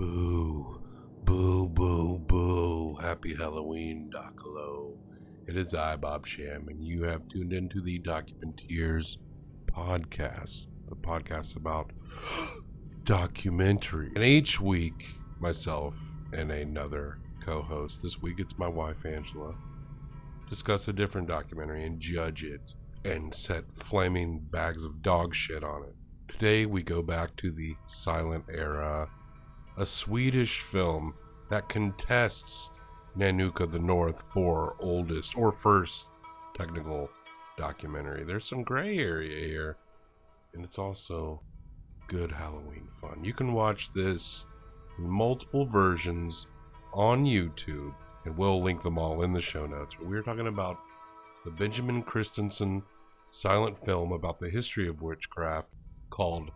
Boo, boo, boo, boo. Happy Halloween, Docolo. It is I, Bob Sham, and you have tuned into the Documenteers podcast, the podcast about documentary. And each week, myself and another co host, this week it's my wife, Angela, discuss a different documentary and judge it and set flaming bags of dog shit on it. Today we go back to the silent era, a Swedish film that contests Nanook of the North for oldest or first technical documentary. There's some gray area here, and it's also good Halloween fun. You can watch this in multiple versions on YouTube, and we'll link them all in the show notes. But we're talking about the Benjamin Christensen silent film about the history of witchcraft called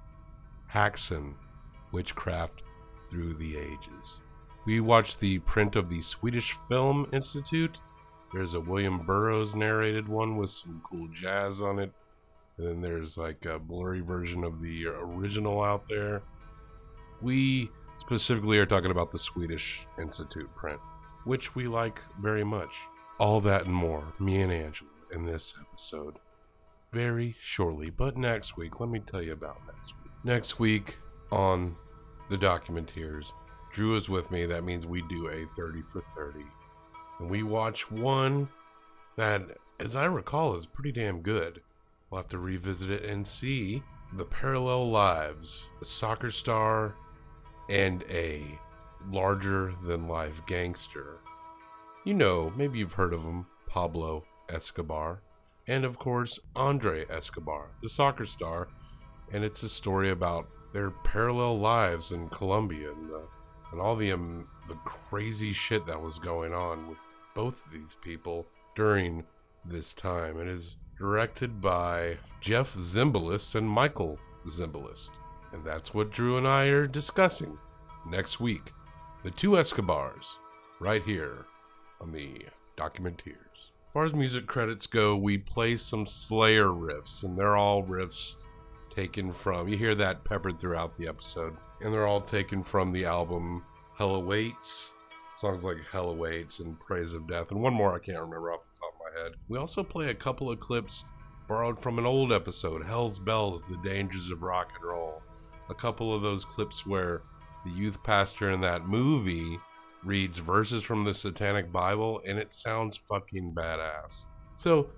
Haxan Witchcraft Through the Ages. We watched the print of the Swedish Film Institute. There's a William Burroughs narrated one with some cool jazz on it. And then there's like a blurry version of the original out there. We specifically are talking about the Swedish Institute print, which we like very much. All that and more, me and Angela, in this episode very shortly. But next week, let me tell you about next week. Next week on the Documenteers, Drew is with me. That means we do a 30 for 30. And we watch one that, as I recall, is pretty damn good. We'll have to revisit it and see the parallel lives, a soccer star and a larger than life gangster. You know, maybe you've heard of him, Pablo Escobar and of course Andre Escobar, the soccer star, and it's a story about their parallel lives in Colombia and, the, and all the um, the crazy shit that was going on with both of these people during this time. It is directed by Jeff Zimbalist and Michael Zimbalist, and that's what Drew and I are discussing next week. The two Escobars, right here on the Documenteers As far as music credits go, we play some Slayer riffs, and they're all riffs taken from. You hear that peppered throughout the episode, and they're all taken from the album Hell Awaits. Songs like Hell Awaits and Praise of Death, and one more I can't remember off the top of my head. We also play a couple of clips borrowed from an old episode, Hell's Bells The Dangers of Rock and Roll. A couple of those clips where the youth pastor in that movie reads verses from the Satanic Bible, and it sounds fucking badass. So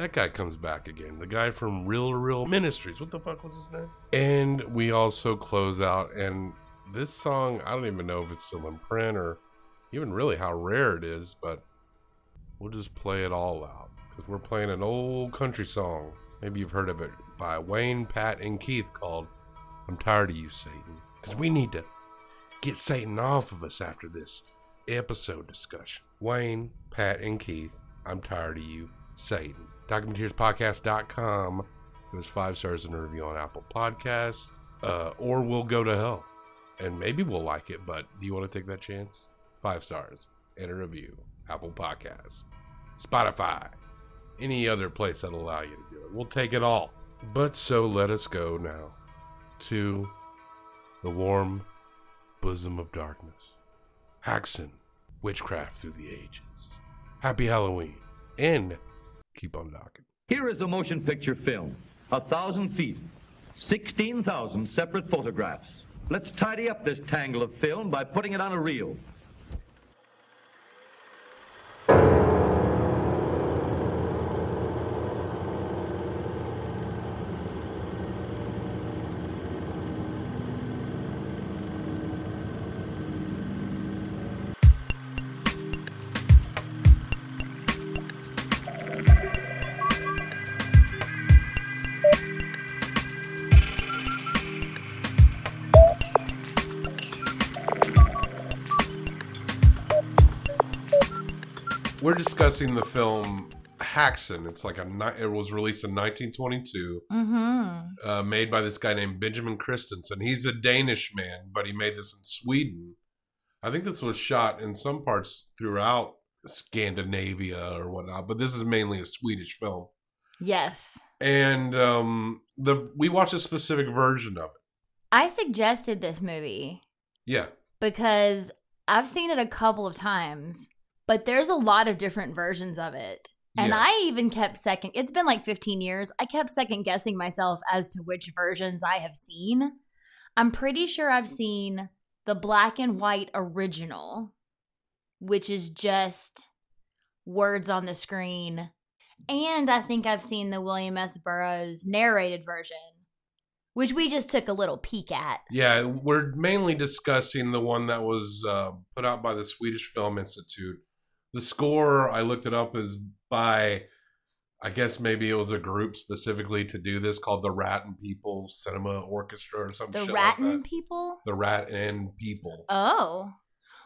that guy comes back again. The guy from Reel to Reel Ministries. What the fuck was his name? And we also close out, and this song, I don't even know if it's still in print or even really how rare it is, but we'll just play it all out because we're playing an old country song. Maybe you've heard of it by Wayne, Pat, and Keith called I'm Tired of You, Satan. Because we need to get Satan off of us after this episode discussion. Wayne, Pat, and Keith, I'm tired of you, Satan. DocumenteersPodcast.com. Give us five stars and a review on Apple Podcasts, uh, or we'll go to hell. And maybe we'll like it, but do you want to take that chance? Five stars and a review. Apple Podcasts, Spotify, any other place that'll allow you to do it. We'll take it all. But so let us go now to the warm bosom of darkness. Haxan, witchcraft through the ages. Happy Halloween, and keep on docking. Here is a motion picture film, a thousand feet, 16,000 separate photographs. Let's tidy up this tangle of film by putting it on a reel. We're discussing the film Haxan. It's like a ni- it was released in 1922, Mm-hmm. uh, made by this guy named Benjamin Christensen. He's a Danish man, but he made this in Sweden. I think this was shot in some parts throughout Scandinavia or whatnot, but this is mainly a Swedish film. Yes. And um, the we watched a specific version of it. I suggested this movie. Yeah, because I've seen it a couple of times, but there's a lot of different versions of it. And Yeah. I even kept second, it's been like 15 years. I kept second guessing myself as to which versions I have seen. I'm pretty sure I've seen the black and white original, which is just words on the screen. And I think I've seen the William S. Burroughs narrated version, which we just took a little peek at. Yeah, we're mainly discussing the one that was uh, put out by the Swedish Film Institute. The score, I looked it up, is by, I guess maybe it was a group specifically to do this called the Rat and People Cinema Orchestra or something. The shit like Rattan people? The Rat and People. Oh.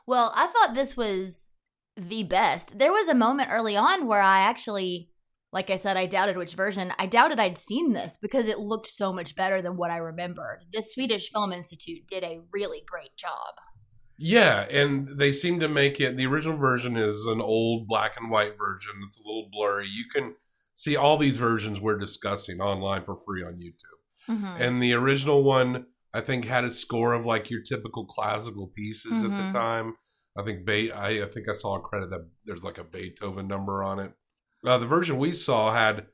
Well, I thought this was the best. There was a moment early on where I actually, like I said, I doubted which version. I doubted I'd seen this because it looked so much better than what I remembered. The Swedish Film Institute did a really great job. Yeah, and they seem to make it. The original version is an old black and white version. It's a little blurry. You can see all these versions we're discussing online for free on YouTube. Mhm. And the original one, I think, had a score of like your typical classical pieces at Mhm. the time. I think Be- I, I think I saw a credit that there's like a Beethoven number on it. Uh, the version we saw had,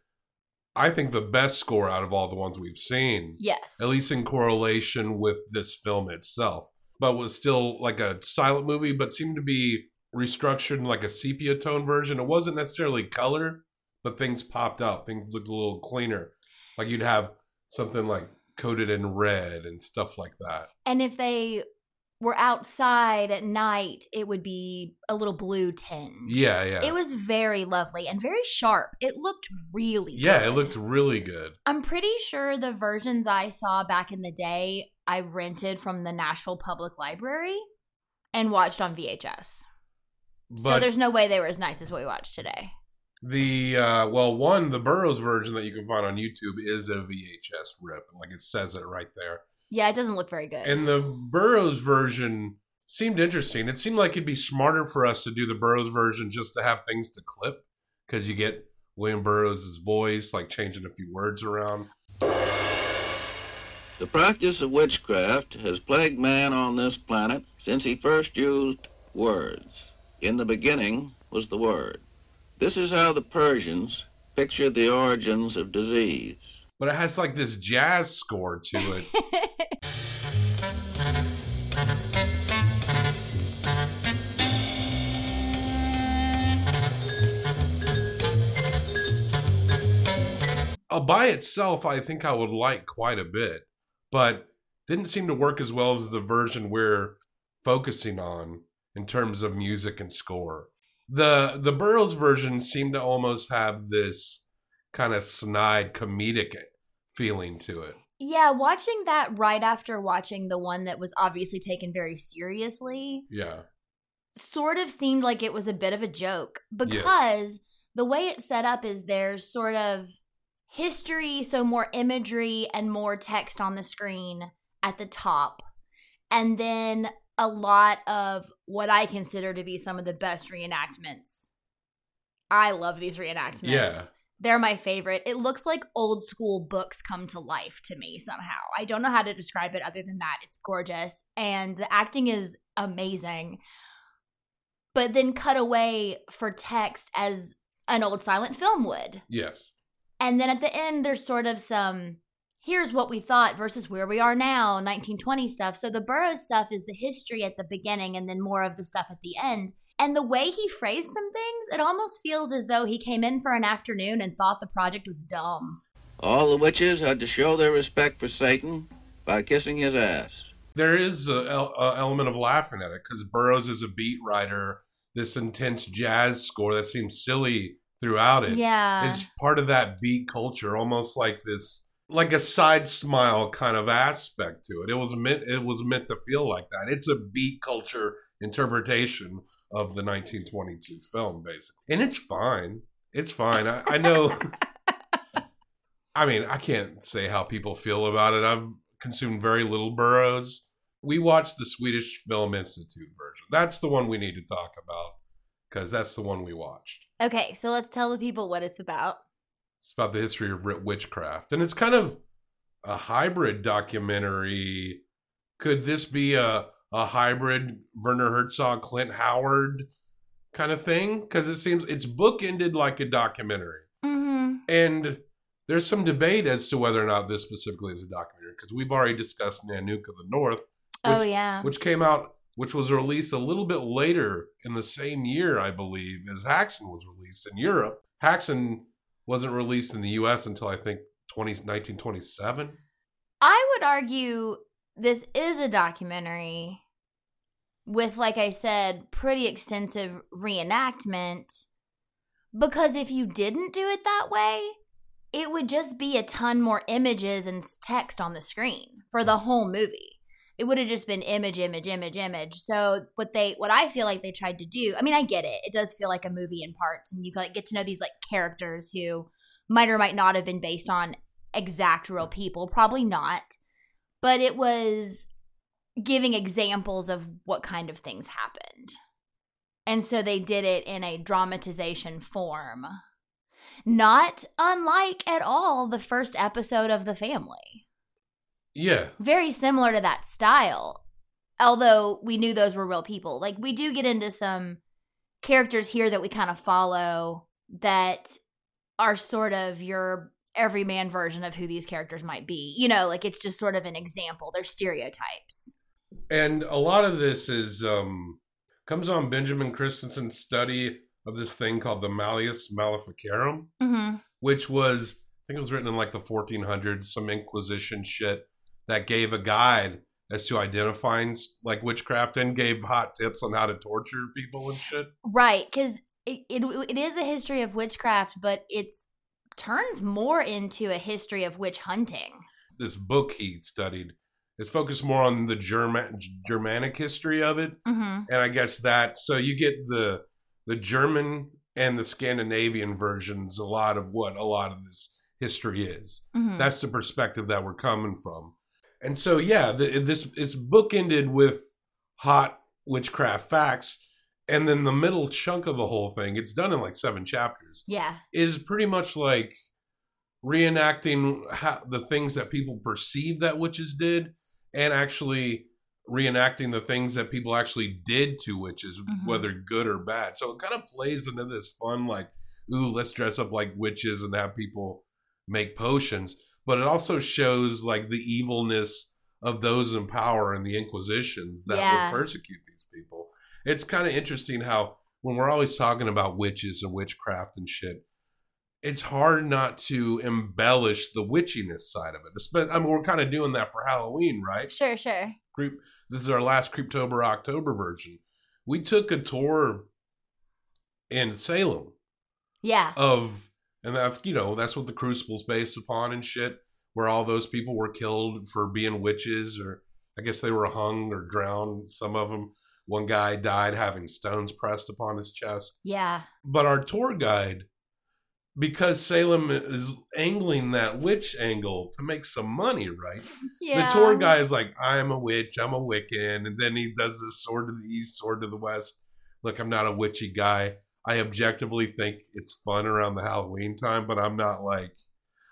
I think, the best score out of all the ones we've seen Yes. at least in correlation with this film itself, but was still like a silent movie, but seemed to be restructured in like a sepia tone version. It wasn't necessarily color, but things popped up. Things looked a little cleaner. Like you'd have something like coated in red and stuff like that. And if they were outside at night, it would be a little blue tinge. Yeah, yeah. It was very lovely and very sharp. It looked really yeah, it looked really good. I'm pretty sure the versions I saw back in the day I rented from the Nashville Public Library and watched on VHS. so there's no way they were as nice as what we watched today. the uh well, one, the Burroughs version that you can find on YouTube is a VHS rip. Like it says it right there. Yeah, it doesn't look very good. And the Burroughs version seemed interesting. It seemed like it'd be smarter for us to do the Burroughs version just to have things to clip because you get William Burroughs' voice, like changing a few words around. The practice of witchcraft has plagued man on this planet since he first used words. In the beginning was the Word. This is how the Persians pictured the origins of disease. But it has like this jazz score to it. uh, by itself, I think I would like quite a bit, but didn't seem to work as well as the version we're focusing on in terms of music and score. The the Burroughs version seemed to almost have this kind of snide comedic feeling to it. yeah, watching that right after watching the one that was obviously taken very seriously Yeah. sort of seemed like it was a bit of a joke because the way it's set up is there's sort of history, so more imagery and more text on the screen at the top. And then a lot of what I consider to be some of the best reenactments. I love these reenactments. Yeah. They're my favorite. It looks like old school books come to life to me somehow. I don't know how to describe it other than that. It's gorgeous and the acting is amazing. But then cut away for text as an old silent film would. Yes. And then at the end, there's sort of some here's what we thought versus where we are now, 1920 stuff. So the Burroughs stuff is the history at the beginning and then more of the stuff at the end. And the way he phrased some things, it almost feels as though he came in for an afternoon and thought the project was dumb. All the witches had to show their respect for Satan by kissing his ass. There is a, a element of laughing at it because Burroughs is a beat writer. This intense jazz score that seems silly throughout it. Yeah. It's part of that beat culture, almost like this, like a side smile kind of aspect to it. It was meant, it was meant to feel like that. It's a beat culture interpretation of the 1922 film, basically, and it's fine. It's fine. I, I know. I mean, I can't say how people feel about it. I've consumed very little Burroughs. We watched the Swedish Film Institute version. That's the one we need to talk about because that's the one we watched. Okay, so let's tell the people what it's about. It's about the history of witchcraft, and it's kind of a hybrid documentary. Could this be a a hybrid Werner Herzog, Clint Howard kind of thing because it seems it's bookended like a documentary. Mm-hmm. And there's some debate as to whether or not this specifically is a documentary because we've already discussed Nanook of the North, Oh yeah. which came out, which was released a little bit later in the same year, I believe, as Haxan was released in Europe. Haxan wasn't released in the U.S. until I think 20, 1927. I would argue this is a documentary with, like I said, pretty extensive reenactment. Because if you didn't do it that way, it would just be a ton more images and text on the screen for the whole movie. It would have just been image, image, image, image. So what they, what I feel like they tried to do, I mean, I get it. It does feel like a movie in parts, and you like get to know these like characters who might or might not have been based on exact real people, probably not. But it was giving examples of what kind of things happened. And so they did it in a dramatization form. Not unlike at all the first episode of The Family. Yeah, Very similar to that style. Although we knew those were real people. Like we do get into some characters here that we kind of follow that are sort of your everyman version of who these characters might be. You know, like it's just sort of an example. They're stereotypes. and a lot of this is um comes on Benjamin Christensen's study of this thing called the Malleus Maleficarum. Mm-hmm. which was I think it was written in like the 1400s, some Inquisition shit that gave a guide as to identifying like witchcraft and gave hot tips on how to torture people and shit. Right, because it, it it is a history of witchcraft, but it's turns more into a history of witch hunting. This book he studied is focused more on the German Germanic history of it, Mm-hmm. and I guess that so you get the the German and the Scandinavian versions a lot of what a lot of this history is. Mm-hmm. That's the perspective that we're coming from. And so, yeah, the, this it's bookended with hot witchcraft facts, and then the middle chunk of the whole thing, it's done in like seven chapters, yeah. is pretty much like reenacting how, the things that people perceive that witches did, and actually reenacting the things that people actually did to witches, Mhm. whether good or bad. So it kind of plays into this fun, like, ooh, let's dress up like witches and have people make potions. But it also shows like the evilness of those in power and the inquisitions that Yeah. would persecute these people. It's kind of interesting how when we're always talking about witches and witchcraft and shit, it's hard not to embellish the witchiness side of it. I mean, we're kind of doing that for Halloween, right? Sure, sure. Creep. This is our last Creeptober October version. We took a tour in Salem Yeah. of, and that you know that's what the Crucible's based upon and shit, where all those people were killed for being witches, or I guess they were hung or drowned. Some of them. One guy died having stones pressed upon his chest Yeah. but our tour guide because salem is angling that witch angle to make some money right Yeah. the tour guy is like i'm a witch i'm a wiccan and then he does this sword to the east sword to the west look i'm not a witchy guy i objectively think it's fun around the halloween time but i'm not like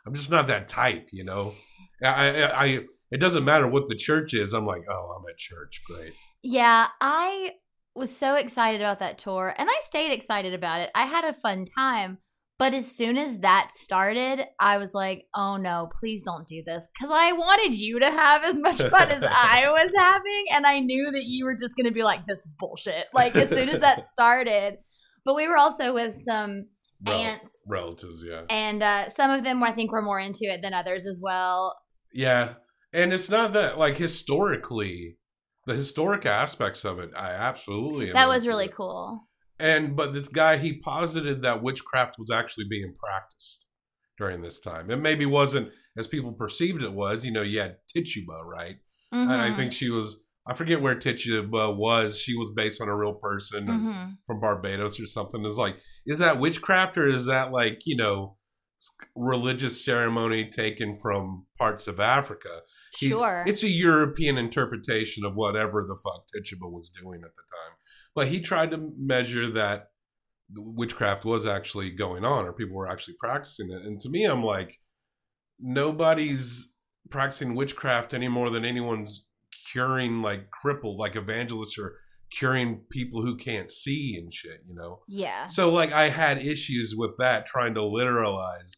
i'm just not that type you know i i, I it doesn't matter what the church is i'm like oh i'm at church great Yeah, I was so excited about that tour and I stayed excited about it. I had a fun time. But as soon as that started, I was like, oh no, please don't do this. Because I wanted you to have as much fun as I was having. And I knew that you were just going to be like, this is bullshit. Like, as soon as that started. But we were also with some Rel- aunts, relatives yeah and uh, some of them I think were more into it than others as well. Yeah. And it's not that like historically the historic aspects of it, I absolutely am That was really it. cool. And but this guy he posited that witchcraft was actually being practiced during this time. It maybe wasn't as people perceived it was. You know, you had Tituba, right? And I Mhm. think she was I forget where Tituba was. She was based on a real person Mhm. from Barbados or something. Is like, is that witchcraft or is that like, you know, religious ceremony taken from parts of Africa? He- Sure. It's a European interpretation of whatever the fuck Tituba was doing at the time. But he tried to measure that witchcraft was actually going on or people were actually practicing it. And to me, I'm like, nobody's practicing witchcraft any more than anyone's curing like crippled, like evangelists are curing people who can't see and shit, you know? Yeah. So like I had issues with that trying to literalize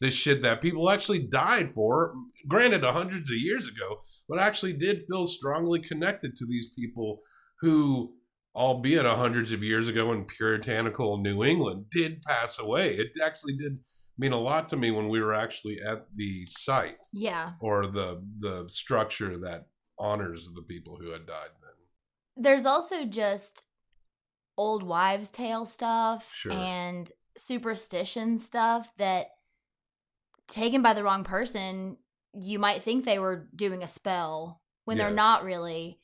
this shit that people actually died for, granted hundreds of years ago, but actually did feel strongly connected to these people who albeit hundreds of years ago in puritanical New England did pass away. It actually did mean a lot to me when we were actually at the site Yeah. or the the structure that honors the people who had died then. There's also just old wives' tale stuff Sure. and superstition stuff that taken by the wrong person, you might think they were doing a spell when Yeah. they're not really.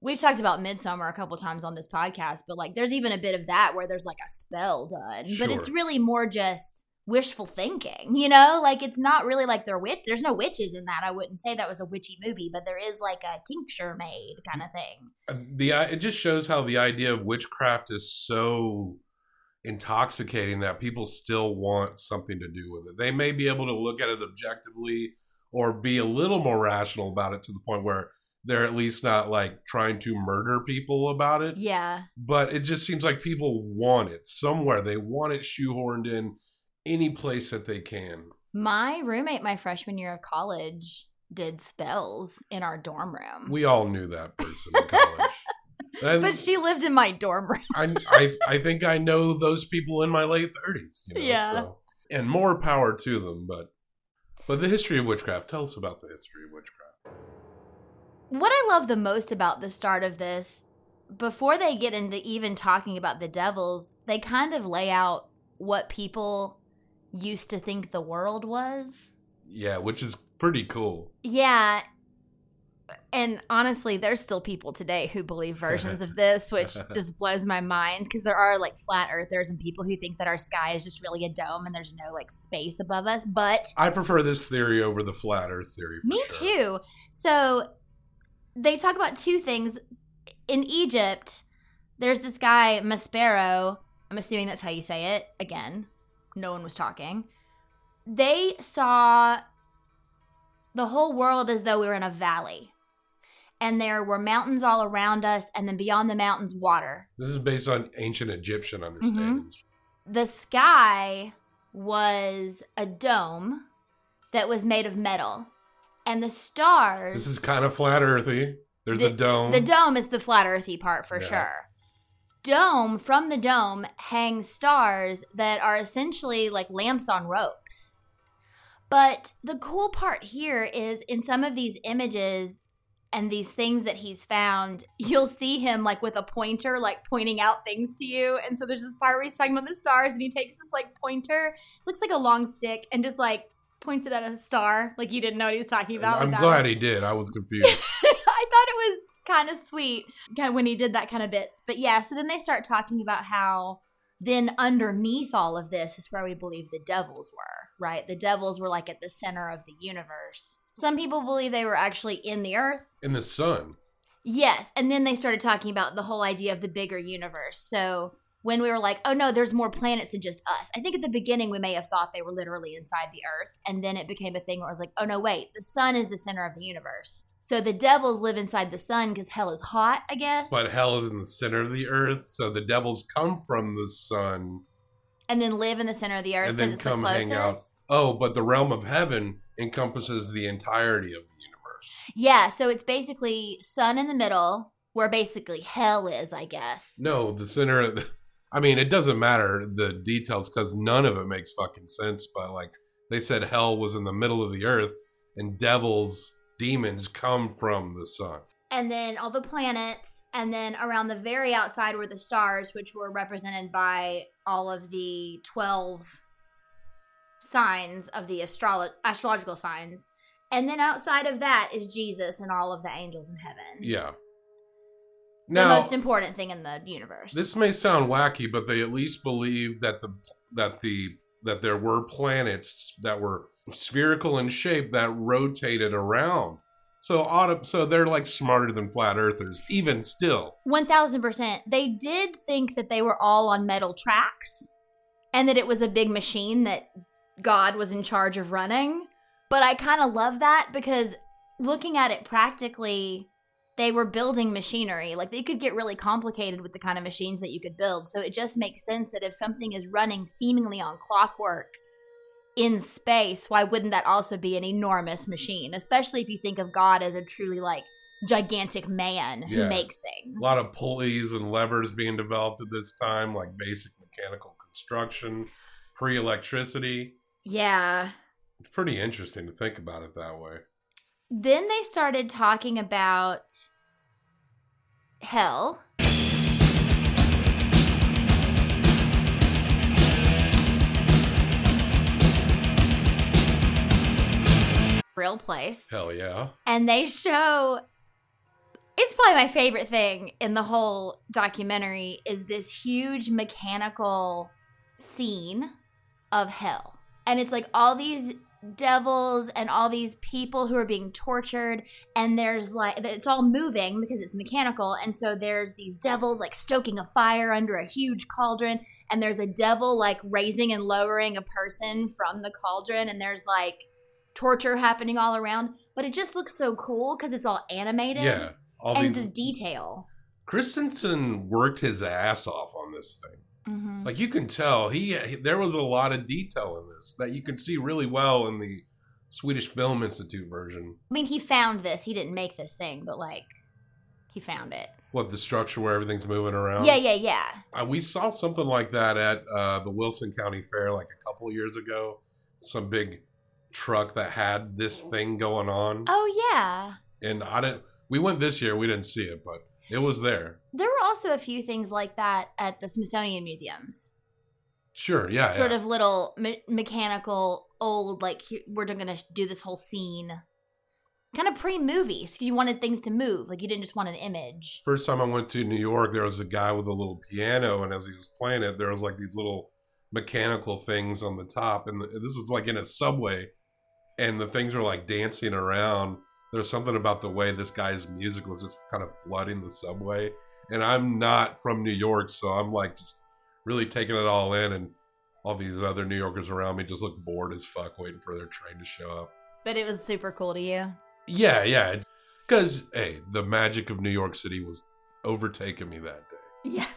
We've talked about Midsummer a couple times on this podcast, but like there's even a bit of that where there's like a spell done, but it's really more just wishful thinking, you know? Like it's not really like they're witch. There's no witches in that. I wouldn't say that was a witchy movie, but there is like a tincture made kind of thing. The it just shows how the idea of witchcraft is so intoxicating that people still want something to do with it. They may be able to look at it objectively or be a little more rational about it to the point where they're at least not like trying to murder people about it. Yeah. But it just seems like people want it somewhere. They want it shoehorned in any place that they can. My roommate, my freshman year of college, did spells in our dorm room. We all knew that person in college. And but she lived in my dorm room. I, I I think I know those people in my late thirties. You know, Yeah. So. And more power to them, but but the history of witchcraft. Tell us about the history of witchcraft. What I love the most about the start of this, before they get into even talking about the devils, they kind of lay out what people used to think the world was. Yeah, which is pretty cool. Yeah. And honestly, there's still people today who believe versions of this, which just blows my mind because there are like flat earthers and people who think that our sky is just really a dome and there's no like space above us. But I prefer this theory over the flat Earth theory. Me sure. too. So they talk about two things. In Egypt, there's this guy, Maspero. I'm assuming that's how you say it. Again, no one was talking. They saw the whole world as though we were in a valley. And there were mountains all around us, and then beyond the mountains, water. This is based on ancient Egyptian mm-hmm. understandings. The sky was a dome that was made of metal. And the stars. This is kind of flat earthy. There's the, a dome. The dome is the flat earthy part for Yeah. sure. Dome from the dome hang stars that are essentially like lamps on ropes. But the cool part here is in some of these images and these things that he's found, you'll see him like with a pointer, like pointing out things to you. And so there's this part where he's talking about the stars and he takes this like pointer, it looks like a long stick, and just like points it at a star. Like he didn't know what he was talking about. I'm glad one. he did. I was confused. I thought it was kind of sweet kind of when he did that kind of bits. But yeah, so then they start talking about how then underneath all of this is where we believe the devils were, right? The devils were like at the center of the universe. Some people believe they were actually in the earth. In the sun. Yes, and then they started talking about the whole idea of the bigger universe. So when we were like, oh no, there's more planets than just us. I think at the beginning we may have thought they were literally inside the earth. And then it became a thing where it was like, oh no, wait, the sun is the center of the universe. So the devils live inside the sun because hell is hot, I guess. But hell is in the center of the earth, so the devils come from the sun and then live in the center of the earth and then it's come the hang out. Oh, but the realm of heaven encompasses the entirety of the universe. Yeah, so it's basically sun in the middle, where basically hell is, I guess. No, the center of the. I mean, it doesn't matter the details because none of it makes fucking sense. But like they said, hell was in the middle of the earth, and devils, demons come from the sun. and then all the planets, and then around the very outside were the stars, which were represented by all of the 12 signs of the astrolo- astrological signs. And then outside of that is Jesus and all of the angels in heaven. Yeah. The most important thing in the universe. this may sound wacky, but they at least believe that the that the that there were planets that were spherical in shape that rotated around. So autumn, so they're like smarter than flat earthers, even still. 1000%. They did think that they were all on metal tracks and that it was a big machine that God was in charge of running. But I kind of love that because looking at it practically, they were building machinery. Like they could get really complicated with the kind of machines that you could build. So it just makes sense that if something is running seemingly on clockwork in space, why wouldn't that also be an enormous machine? Especially if you think of God as a truly like gigantic man who makes things. A lot of pulleys and levers being developed at this time, like basic mechanical construction, pre electricity. yeah. It's pretty interesting to think about it that way. Then they started talking about hell. Real place. Hell yeah. And they show it's probably my favorite thing in the whole documentary is this huge mechanical scene of hell. And it's like all these devils and all these people who are being tortured and there's like it's all moving because it's mechanical and so there's these devils like stoking a fire under a huge cauldron and there's a devil like raising and lowering a person from the cauldron and there's like torture happening all around but it just looks so cool because it's all animated Yeah. All and these. detail Christensen worked his ass off on this thing. Mhm. Like you can tell, he, he there was a lot of detail in this that you can see really well in the Swedish Film Institute version. i mean he found this he didn't make this thing but like he found it What the structure where everything's moving around? yeah yeah yeah Uh, we saw something like that at uh, the Wilson County Fair like a couple years ago. Some big truck that had this thing going on, oh yeah and I didn't. We went this year. We didn't see it, but it was there. There were also a few things like that at the Smithsonian museums. Sure, yeah, sort yeah. of little me- mechanical, old, like here- we're going to do this whole scene. Kind of pre movies because you wanted things to move. Like you didn't just want an image. First time I went to New York, there was a guy with a little piano, and as he was playing it, there was like these little mechanical things on the top, and this is like in a subway, and the things were like dancing around. There's something about the way this guy's music was just kind of flooding the subway, and I'm not from New York, so I'm like just really taking it all in, and all these other New Yorkers around me just look bored as fuck, waiting for their train to show up. But it was super cool to you. Yeah, yeah. Because, hey, the magic of New York City was overtaking me that day. Yes.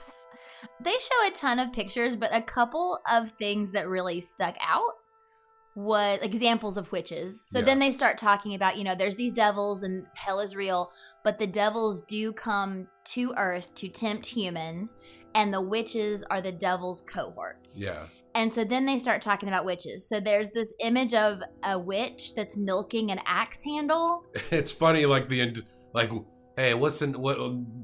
They show a ton of pictures, but a couple of things that really stuck out was examples of witches. So Yeah. then they start talking about, you know, there's these devils and hell is real, but the devils do come to earth to tempt humans, and the witches are the devil's cohorts. Yeah. And so then they start talking about witches. So there's this image of a witch that's milking an axe handle. It's funny, like, the, like, hey, what's in, what,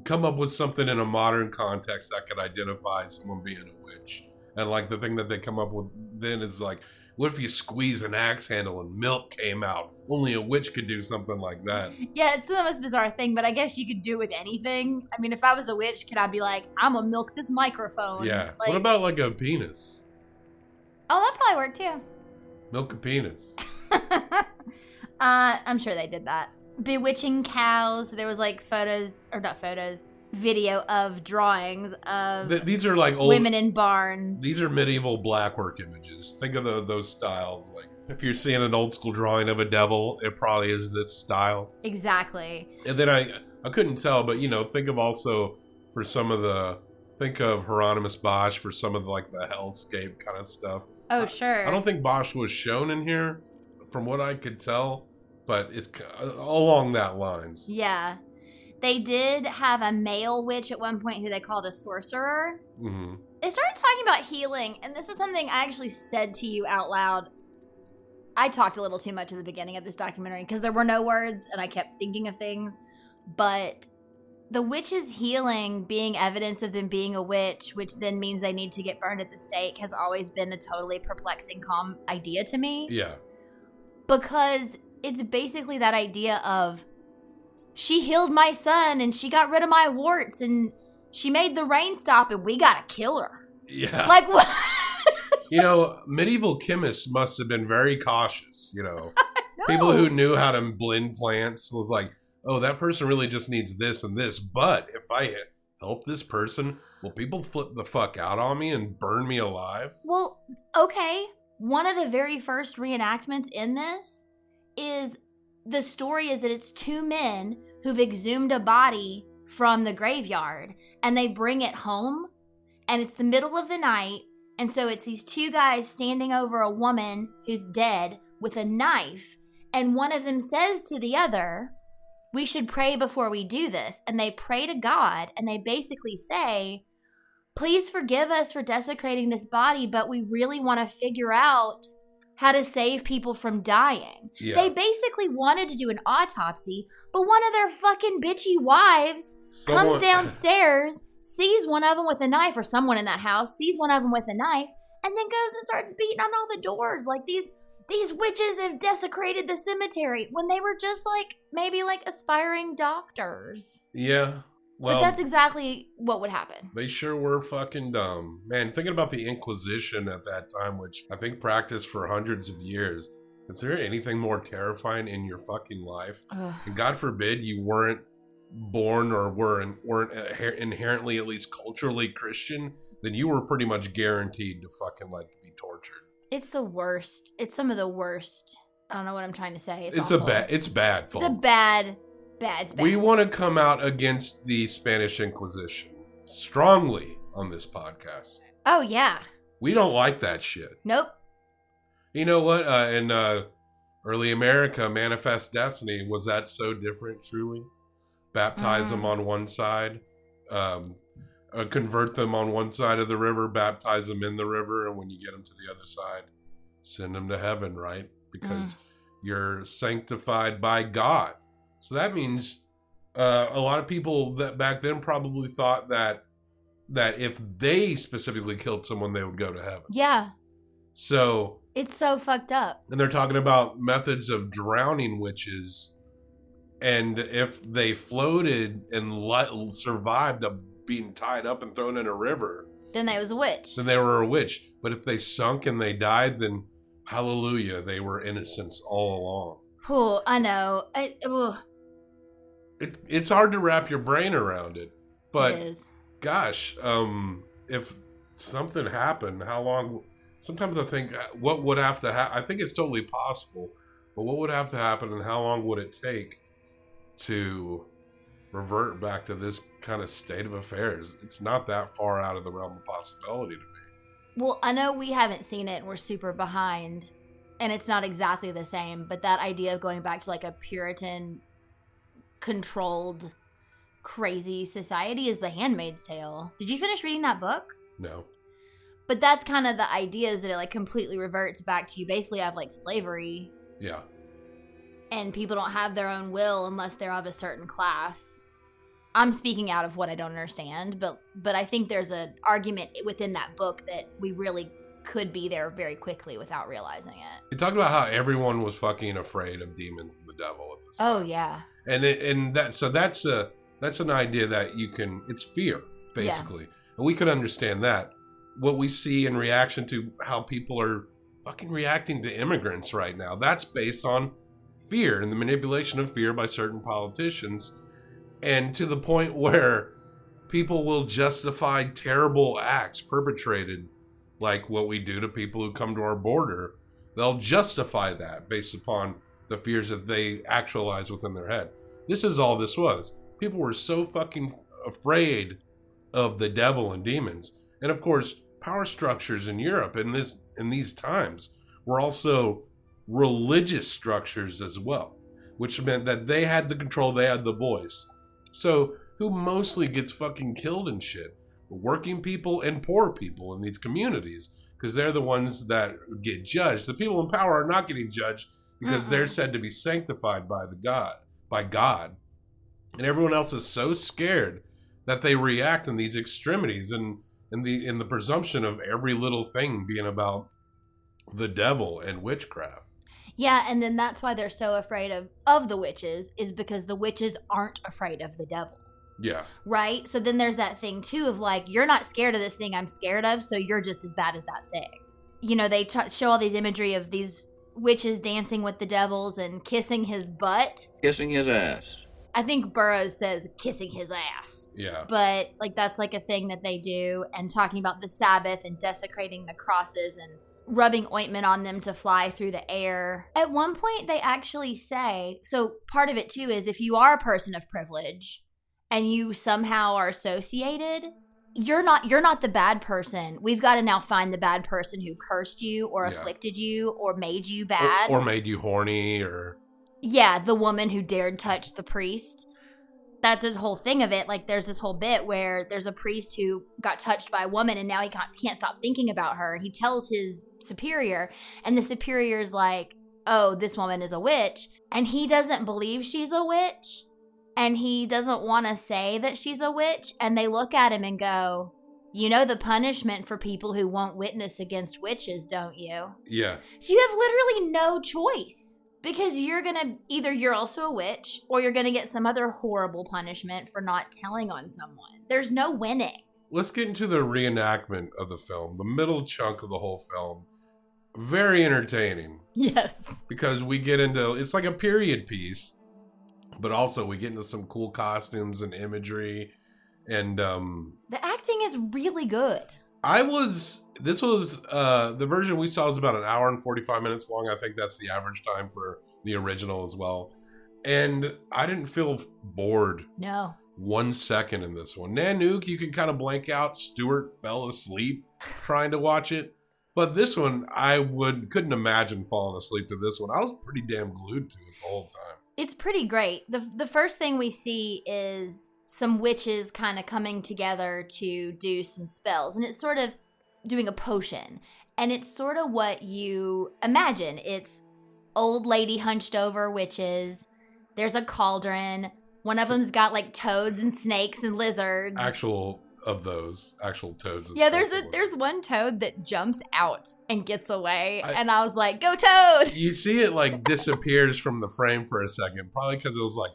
come up with something in a modern context that could identify someone being a witch. And, like, the thing that they come up with then is like, what if you squeeze an axe handle and milk came out? Only a witch could do something like that. Yeah, it's the most bizarre thing, but I guess you could do it with anything. I mean, if I was a witch, could I be like, I'm gonna milk this microphone? Yeah. Like, what about, like, a penis? Oh, that probably worked too. Milk a penis. uh, I'm sure they did that. Bewitching cows. There was like photos, or not photos, video of drawings of Th- these are, like, old. women in barns. These are medieval blackwork images. Think of the, those styles. Like if you're seeing an old school drawing of a devil, it probably is this style. exactly. And then I I couldn't tell, but you know, think of also for some of the think of Hieronymus Bosch for some of the, like the hellscape kind of stuff. Oh, sure. I don't think Bosch was shown in here, from what I could tell, but it's along that lines. Yeah. They did have a male witch at one point who they called a sorcerer. hmm They started talking about healing, and this is something I actually said to you out loud. I talked a little too much at the beginning of this documentary because there were no words and I kept thinking of things. But the witch's healing being evidence of them being a witch, which then means they need to get burned at the stake, has always been a totally perplexing com- idea to me Yeah, because it's basically that idea of she healed my son and she got rid of my warts and she made the rain stop and we gotta kill her. yeah. Like what? you know, medieval chemists must have been very cautious. You know, people who knew how to blend plants was like, oh, that person really just needs this and this. But if I help this person, will people flip the fuck out on me and burn me alive? Well, okay. One of the very first reenactments in this is the story is that it's two men who've exhumed a body from the graveyard and they bring it home and it's the middle of the night and so it's these two guys standing over a woman who's dead with a knife and one of them says to the other we should pray before we do this and they pray to god and they basically say please forgive us for desecrating this body but we really want to figure out how to save people from dying Yeah. they basically wanted to do an autopsy, but one of their fucking bitchy wives Someone- comes downstairs, sees one of them with a knife, or someone in that house sees one of them with a knife, and then goes and starts beating on all the doors like these these witches have desecrated the cemetery when they were just like maybe like aspiring doctors. Yeah. Well, but that's exactly what would happen. They sure were fucking dumb. Man, thinking about the Inquisition at that time, which I think practiced for hundreds of years, is there anything more terrifying in your fucking life? Ugh. And God forbid you weren't born or weren't, weren't inherently, at least culturally Christian, then you were pretty much guaranteed to fucking like be tortured. It's the worst. It's some of the worst. I don't know what I'm trying to say. It's, It's, a bad, it's bad, It's a bad, bad. Bad. We want to come out against the Spanish Inquisition strongly on this podcast. oh yeah. We don't like that shit. Nope. You know what? Uh, in uh, early America, Manifest Destiny was that so different? Truly, baptize Mm. them on one side, um, uh, convert them on one side of the river, baptize them in the river, and when you get them to the other side, send them to heaven, right? Because you're sanctified by God. So that means uh, a lot of people that back then probably thought that that if they specifically killed someone, they would go to heaven. Yeah. So It's so fucked up. and they're talking about methods of drowning witches and if they floated and survived of being tied up and thrown in a river Then they was a witch. then they were a witch but if they sunk and they died then hallelujah they were innocents all along Oh, I know. I, ugh, it, it's hard to wrap your brain around it but it gosh um if something happened how long sometimes i think uh, what would have to happen i think it's totally possible but what would have to happen and how long would it take to revert back to this kind of state of affairs? It's not that far out of the realm of possibility to me. Well, I know we haven't seen it and we're super behind, and it's not exactly the same, but that idea of going back to like a Puritan controlled, crazy society is The Handmaid's Tale. Did you finish reading that book? no But that's kind of the idea is that it like completely reverts back to you basically have like slavery yeah and people don't have their own will unless they're of a certain class. I'm speaking out of what I don't understand, but but I think there's an argument within that book that we really could be there very quickly without realizing it. you talked about how everyone was fucking afraid of demons and the devil at this Oh time. yeah. and it, and that so that's a that's an idea that you can it's fear basically and we could understand that what we see in reaction to how people are fucking reacting to immigrants right now that's based on fear and the manipulation of fear by certain politicians and to the point where people will justify terrible acts perpetrated like what we do to people who come to our border. They'll justify that based upon the fears that they actualize within their head. This is all this was. People were so fucking afraid of the devil and demons. And of course power structures in europe in this in these times were also religious structures as well which meant that they had the control they had the voice. So who mostly gets fucking killed and shit working people and poor people in these communities because they're the ones that get judged. The people in power are not getting judged because they're said to be sanctified by the god by god. And everyone else is so scared that they react in these extremities and in the in the presumption of every little thing being about the devil and witchcraft. Yeah, and then that's why they're so afraid of of the witches is because the witches aren't afraid of the devil. Yeah Right? So then there's that thing too of like you're not scared of this thing I'm scared of, so you're just as bad as that thing. You know, they t- show all these imagery of these witches dancing with the devils and kissing his butt. Kissing his ass. I think Burroughs says kissing his ass. yeah But like that's like a thing that they do and talking about the Sabbath and desecrating the crosses and rubbing ointment on them to fly through the air. At one point, they actually say so, part of it too is if you are a person of privilege and you somehow are associated. You're not you're not the bad person. We've got to now find the bad person who cursed you or Yeah. afflicted you or made you Or- bad. or, made you horny or Yeah, the woman who dared touch the priest. That's the whole thing of it. Like, there's this whole bit where there's a priest who got touched by a woman and now he can't, can't stop thinking about her. He tells his superior, and the superior's like, oh, this woman is a witch. And he doesn't believe she's a witch. And he doesn't want to say that she's a witch. And they look at him and go, you know the punishment for people who won't witness against witches, don't you? yeah. So you have literally no choice because you're going to either you're also a witch or you're going to get some other horrible punishment for not telling on someone. There's no winning. Let's get into the reenactment of the film, the middle chunk of the whole film. Very entertaining Yes. because we get into it's like a period piece, but also we get into some cool costumes and imagery. And um The acting is really good. I was this was uh the version we saw was about an hour and 45 minutes long. I think that's the average time for the original as well. And I didn't feel bored No. one second in this one. Nanook, you can kind of blank out. Stewart fell asleep trying to watch it. But this one, I would couldn't imagine falling asleep to this one. I was pretty damn glued to it the whole time. It's pretty great. The the first thing we see is some witches kind of coming together to do some spells and it's sort of doing a potion. And it's sort of what you imagine. It's old lady hunched over witches. There's a cauldron. One of them's got like toads and snakes and lizards. Actual of those actual toads. Yeah, there's a there's one toad that jumps out and gets away, I- and I was like, "Go toad!" You see it like disappears from the frame for a second, probably because it was like,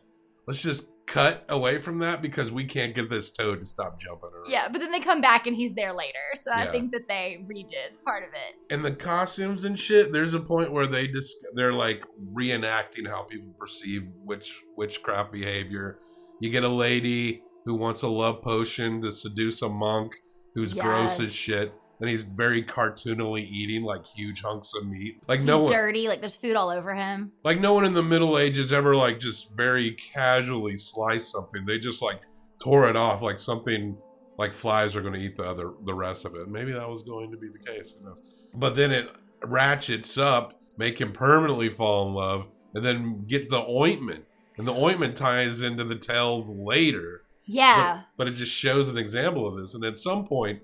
let's just cut away from that because we can't get this toad to stop jumping around. Yeah, but then they come back and he's there later, so I think that they redid part of it. and the costumes and shit there's a point where they just they're like reenacting how people perceive witch witchcraft behavior you get a lady who wants a love potion to seduce a monk who's gross as shit and he's very cartoonily eating like huge hunks of meat. Like no he's one dirty, like there's food all over him. like no one in the middle ages ever like just very casually sliced something. They just like tore it off like something like flies are going to eat the other the rest of it. Maybe that was going to be the case who knows? But then it ratchets up make him permanently fall in love and then get the ointment. And the ointment ties into the tales later Yeah, but, but it just shows an example of this and at some point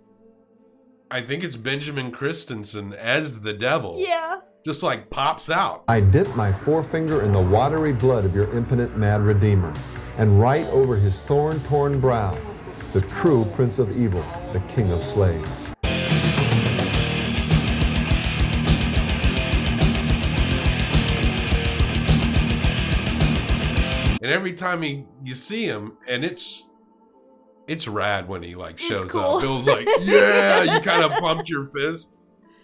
i think it's benjamin christensen as the devil yeah. just like pops out I dip my forefinger in the watery blood of your impotent mad redeemer, and write over his thorn torn brow, the true Prince of Evil, the King of Slaves. and every time he you see him and it's it's rad when he like shows cool. up it was like yeah you kind of pumped your fist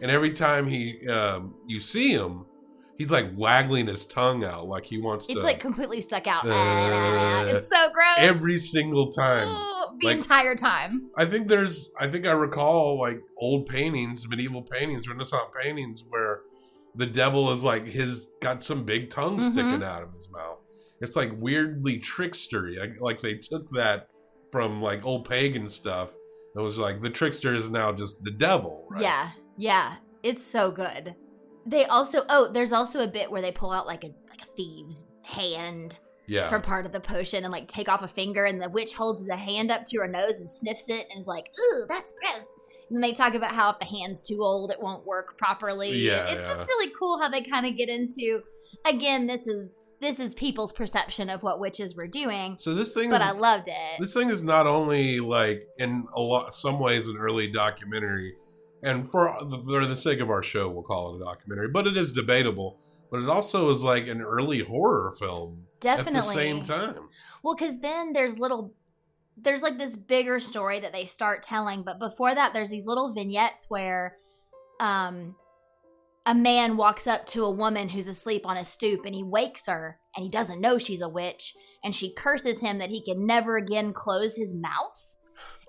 and every time he um you see him he's like waggling his tongue out like he wants It's to It's like completely stuck out. Uh, it's so gross. every single time Ugh, the like- entire time. i think there's i think i recall like old paintings medieval paintings renaissance paintings where the devil is like his got some big tongue sticking out of his mouth it's like weirdly trickstery like they took that from like old pagan stuff it was like the trickster is now just the devil right Yeah, yeah. It's so good. They also oh, there's also a bit where they pull out like a like a thieves hand yeah for part of the potion and like take off a finger and the witch holds the hand up to her nose and sniffs it and is like, ooh, that's gross. And they talk about how if the hand's too old, it won't work properly. Yeah, It's yeah. just really cool how they kind of get into again, this is this is people's perception of what witches were doing. so this thing But is I loved it. this thing is not only like in a lot some ways an early documentary and for the, for the sake of our show we'll call it a documentary but it is debatable but it also is like an early horror film Definitely. at the same time Well, because then there's little, there's like this bigger story that they start telling, but before that, there's these little vignettes where, um, a man walks up to a woman who's asleep on a stoop and he wakes her and he doesn't know she's a witch and she curses him that he can never again close his mouth.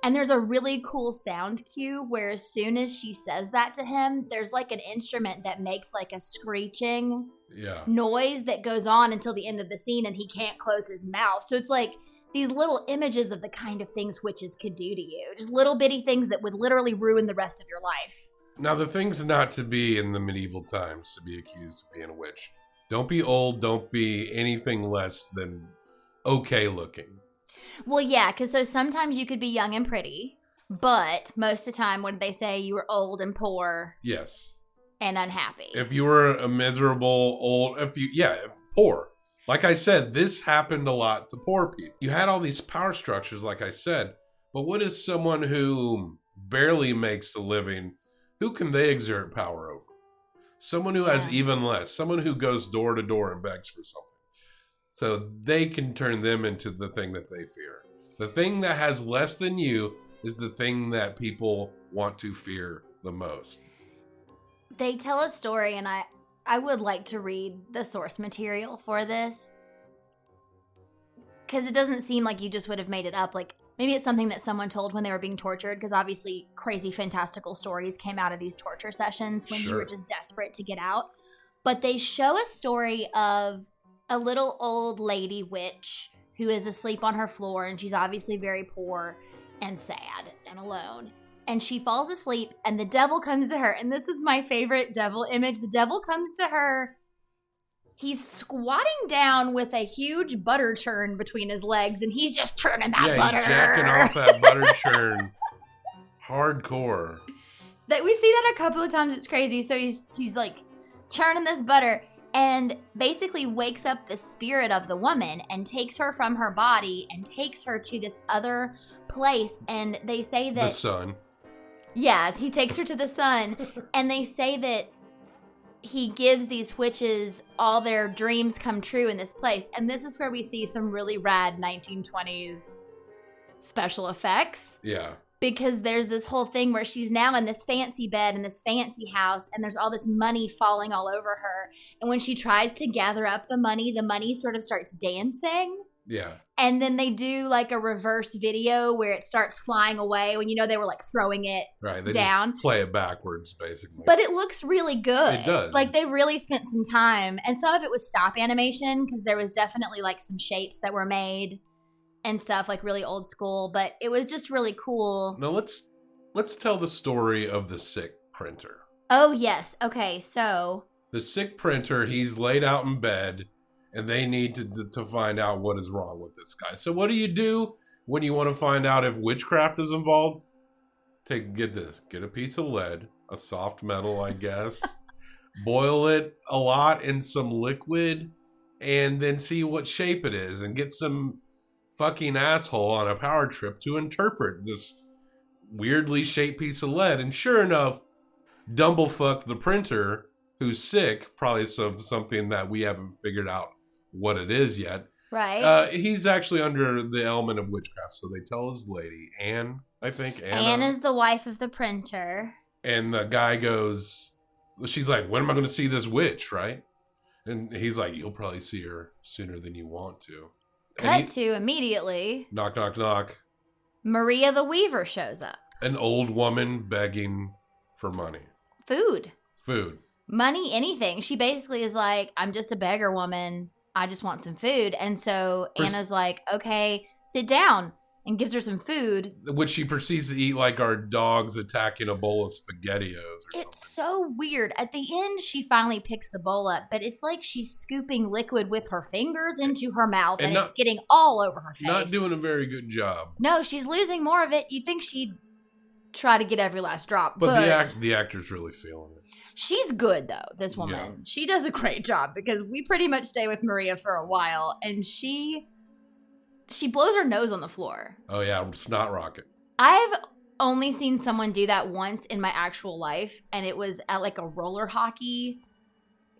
And there's a really cool sound cue where as soon as she says that to him, there's like an instrument that makes like a screeching Yeah. noise that goes on until the end of the scene and he can't close his mouth. So it's like these little images of the kind of things witches could do to you. Just little bitty things that would literally ruin the rest of your life. Now, the things not to be in the medieval times to be accused of being a witch. Don't be old. Don't be anything less than okay looking. Well, yeah, because so sometimes you could be young and pretty, but most of the time, what did they say? You were old and poor Yes. and unhappy. If you were a miserable old, if you, yeah, poor. Like I said, this happened a lot to poor people. You had all these power structures, like I said, but what is someone who barely makes a living? Who can they exert power over? Someone who has Yeah. even less, someone who goes door to door and begs for something. So they can turn them into the thing that they fear. The thing that has less than you is the thing that people want to fear the most. they tell a story, and I I would like to read the source material for this because it doesn't seem like you just would have made it up. Like maybe it's something that someone told when they were being tortured. Because obviously, crazy fantastical stories came out of these torture sessions when you were just desperate to get out. But they show a story of a little old lady witch who is asleep on her floor, and she's obviously very poor and sad and alone and she falls asleep and the devil comes to her and this is my favorite devil image the devil comes to her he's squatting down with a huge butter churn between his legs and he's just churning that yeah, butter he's jacking off that butter churn hardcore. that we see that a couple of times it's crazy so he's he's like churning this butter and basically wakes up the spirit of the woman and takes her from her body and takes her to this other place and they say that The sun. Yeah, he takes her to the sun, and they say that he gives these witches all their dreams come true in this place. And this is where we see some really rad 1920s special effects Yeah. because there's this whole thing where she's now in this fancy bed in this fancy house, and there's all this money falling all over her. And when she tries to gather up the money, the money sort of starts dancing Yeah. and then they do like a reverse video where it starts flying away when you know they were like throwing it Right. They Down. just play it backwards, basically. but it looks really good It does. like they really spent some time and some of it was stop animation because there was definitely like some shapes that were made and stuff like really old school but it was just really cool now let's let's tell the story of the sick printer. oh yes okay so The sick printer, he's laid out in bed, and they need to to find out what is wrong with this guy. So what do you do when you want to find out if witchcraft is involved? Take get this, get a piece of lead, a soft metal, I guess. boil it a lot in some liquid, and then see what shape it is, and get some fucking asshole on a power trip to interpret this weirdly shaped piece of lead. And sure enough, Dumblefuck the printer, who's sick, probably some something that we haven't figured out what it is yet. right Uh, he's actually under the element of witchcraft. So they tell his lady, Anne, I think, Anna, anne is the wife of the printer and the guy goes, she's like, when am I going to see this witch, right? And he's like, you'll probably see her sooner than you want to. Cut he- to immediately knock, knock, knock. maria the weaver shows up An old woman begging for money, food food. money, anything. She basically is like, I'm just a beggar woman. I just want some food. And so Pers- Anna's like, okay, sit down and gives her some food. which she proceeds to eat like our dogs attacking a bowl of spaghettios or something. It's so weird. At the end, she finally picks the bowl up, but it's like she's scooping liquid with her fingers into her mouth And and, not- it's getting all over her face. Not doing a very good job. No, she's losing more of it. You'd think she'd try to get every last drop. But, But, the act the actor's really feeling it. She's good though, this woman. Yeah. She does a great job because we pretty much stay with Maria for a while and she she blows her nose on the floor. Oh yeah, snot rocket. I've only seen someone do that once in my actual life and it was at like a roller hockey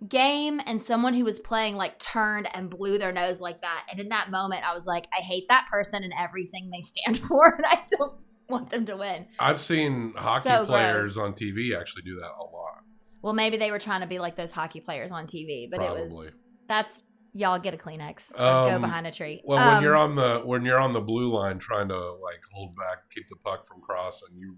game and someone who was playing like turned and blew their nose like that and in that moment I was like I hate that person and everything they stand for and I don't want them to win. I've seen hockey So players gross. on TV actually do that a lot. Well, maybe they were trying to be like those hockey players on TV, but it was that's Y'all get a Kleenex. or go Um, behind a tree. Well, when Um, you're on the when you're on the blue line trying to like hold back, keep the puck from crossing, you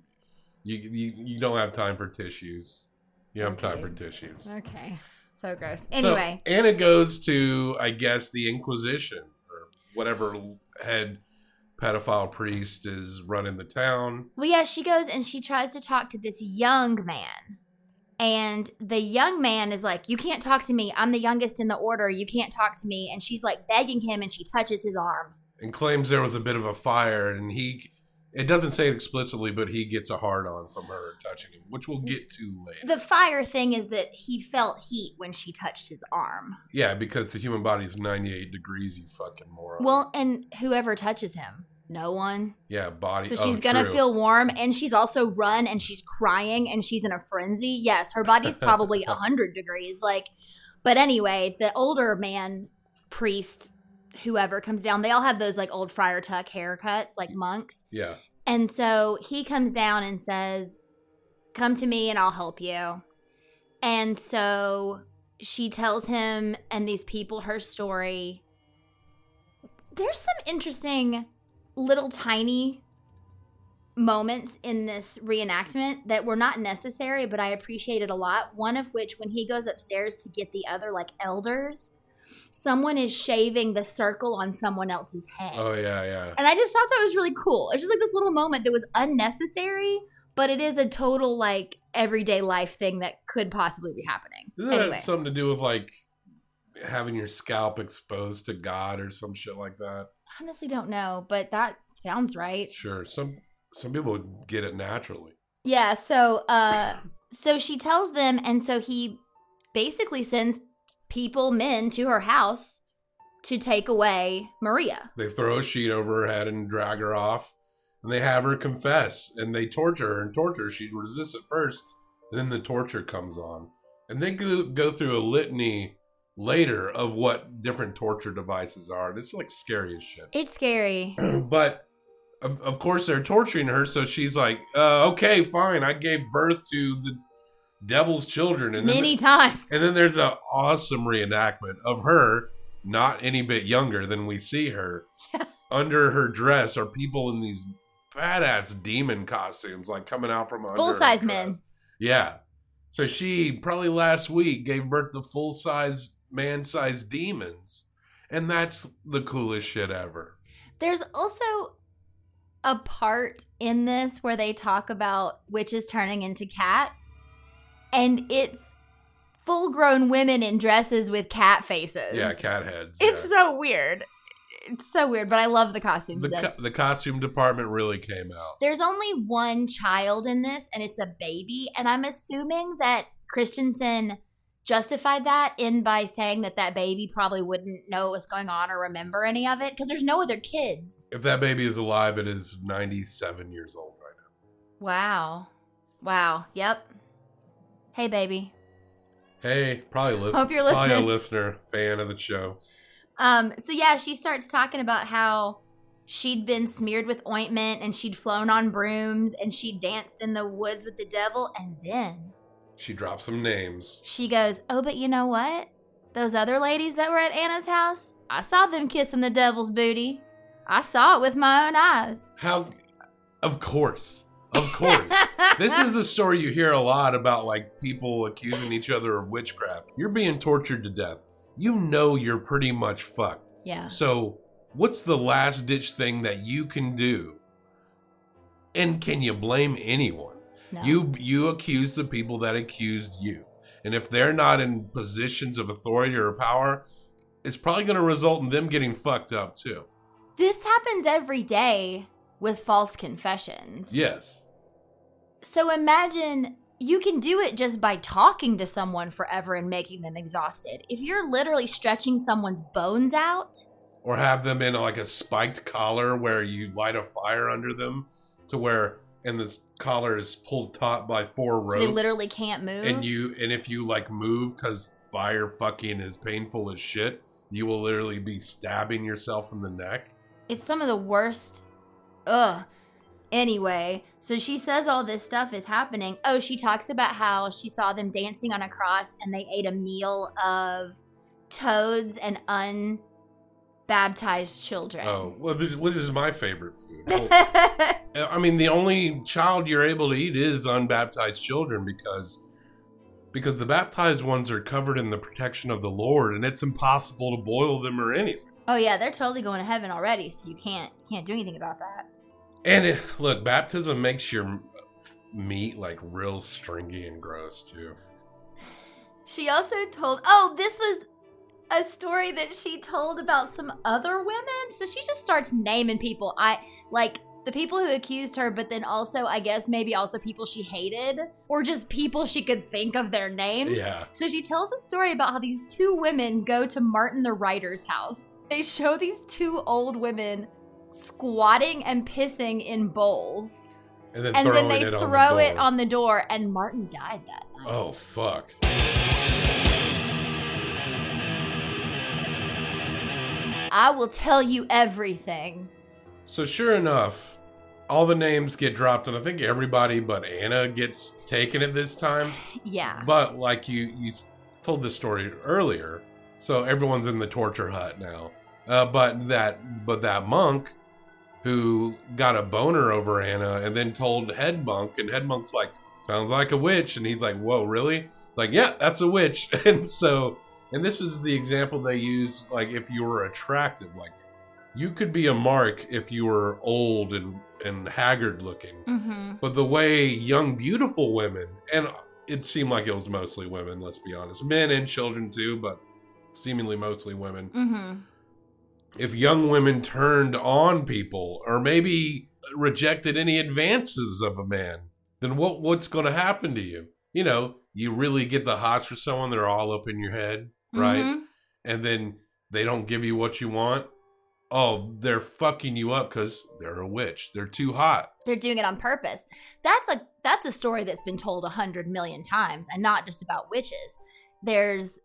you you, you don't have time for tissues. You have time for tissues. Okay. So gross. So- Anyway. and it goes to I guess the Inquisition or whatever head pedophile priest is running the town. Well, yeah, she goes and she tries to talk to this young man. And the young man is like, You can't talk to me. I'm the youngest in the order. You can't talk to me. And she's like begging him and she touches his arm. and claims there was a bit of a fire and he it doesn't say it explicitly but he gets a hard on from her touching him which we'll get to later The fire thing is that he felt heat when she touched his arm. yeah because the human body's 98 degrees you fucking moron Well, and whoever touches him, no one. yeah body So oh, she's gonna true. feel warm, and she's also run, and she's crying, and she's in a frenzy. Yes, her body's probably a hundred degrees. Like, but anyway, the older man priest, whoever comes down, they all have those like old friar tuck haircuts, like monks. yeah And so he comes down and says, Come to me and I'll help you. And so she tells him and these people her story. There's some interesting little tiny moments in this reenactment that were not necessary, but I appreciated a lot. One of which, when he goes upstairs to get the other like elders, someone is shaving the circle on someone else's head. oh yeah yeah And I just thought that was really cool. It's just like this little moment that was unnecessary, but it is a total like everyday life thing that could possibly be happening. doesn't that anyway, something to do with like having your scalp exposed to god or some shit like that honestly don't know, but that sounds right. sure some some people would get it naturally Yeah, so uh so she tells them and so he basically sends people men to her house to take away Maria. they throw a sheet over her head and drag her off and they have her confess and they torture her and torture her she resists at first and then the torture comes on and they go, go through a litany later of what different torture devices are and it's like scary as shit It's scary. but of, of course they're torturing her so she's like uh, okay fine i gave birth to the devil's children and then Many times. and then there's an awesome reenactment of her, not any bit younger than we see her. Under her dress are people in these badass demon costumes, like coming out from under Full-size dress. men. Yeah. So she probably last week gave birth to full size, man sized demons. And that's the coolest shit ever. There's also a part in this where they talk about witches turning into cats, and it's full grown women in dresses with cat faces. Yeah, cat heads. It's yeah. so weird. It's so weird, but I love the costumes. the, co- the costume department really came out. There's only one child in this, and it's a baby. And I'm assuming that Christensen justified that in by saying that that baby probably wouldn't know what was going on or remember any of it because there's no other kids. If that baby is alive, it is 97 years old right now. Wow. Wow. Yep. Hey, baby. Hey, probably listen. Hope you're listening. Probably a listener, fan of the show. Um, so yeah, she starts talking about how she'd been smeared with ointment and she'd flown on brooms and she danced in the woods with the devil and then She drops some names. she goes, Oh, but you know what? Those other ladies that were at Anna's house, I saw them kissing the devil's booty. I saw it with my own eyes. How? Of course, of course. this is the story you hear a lot about, like people accusing each other of witchcraft. You're being tortured to death. You know you're pretty much fucked. Yeah. So, what's the last ditch thing that you can do? And can you blame anyone? No. You you accuse the people that accused you. And if they're not in positions of authority or power, it's probably going to result in them getting fucked up too. This happens every day with false confessions. Yes. So imagine you can do it just by talking to someone forever and making them exhausted. If you're literally stretching someone's bones out, Or have them in like a spiked collar where you light a fire under them to where and this collar is pulled taut by four so ropes. they literally can't move. and you and if you like move because fire fucking is painful as shit, you will literally be stabbing yourself in the neck. It's some of the worst. Ugh. Anyway, so she says all this stuff is happening. Oh, she talks about how she saw them dancing on a cross and they ate a meal of toads and unbaptized children. Oh, well, this, well, this is my favorite food. Oh, I mean, the only child you're able to eat is unbaptized children because because the baptized ones are covered in the protection of the Lord, and it's impossible to boil them or anything. oh yeah, they're totally going to heaven already, so you can't can't do anything about that. And it, look, baptism makes your meat like real stringy and gross too. She also told, oh, this was a story that she told about some other women. So she just starts naming people. I like the people who accused her, but then also, I guess, maybe also people she hated or just people she could think of their names. Yeah. So she tells a story about how these two women go to Martin the writer's house. They show these two old women squatting and pissing in bowls. And then And then they it throw the it on the door, and Martin died that night. Oh fuck. I will tell you everything. So sure enough, all the names get dropped, and I think everybody but Anna gets taken at this time. Yeah. But like you, you told this story earlier, so everyone's in the torture hut now. Uh, but that, but that monk who got a boner over Anna and then told head monk, and head monk's like, "Sounds like a witch," and he's like, "Whoa, really?" Like, yeah, that's a witch. And so, and this is the example they use, like if you were attractive, like you could be a mark if you were old and and haggard looking. Mm-hmm. But the way young, beautiful women, and it seemed like it was mostly women, let's be honest, men and children too, but seemingly mostly women. Mm-hmm. If young women turned on people or maybe rejected any advances of a man, then what what's going to happen to you? You know, you really get the hots for someone, they're all up in your head, right? Mhm. And then they don't give you what you want. Oh, they're fucking you up because they're a witch. They're too hot. They're doing it on purpose. That's a that's a story that's been told a hundred million times, and not just about witches. There's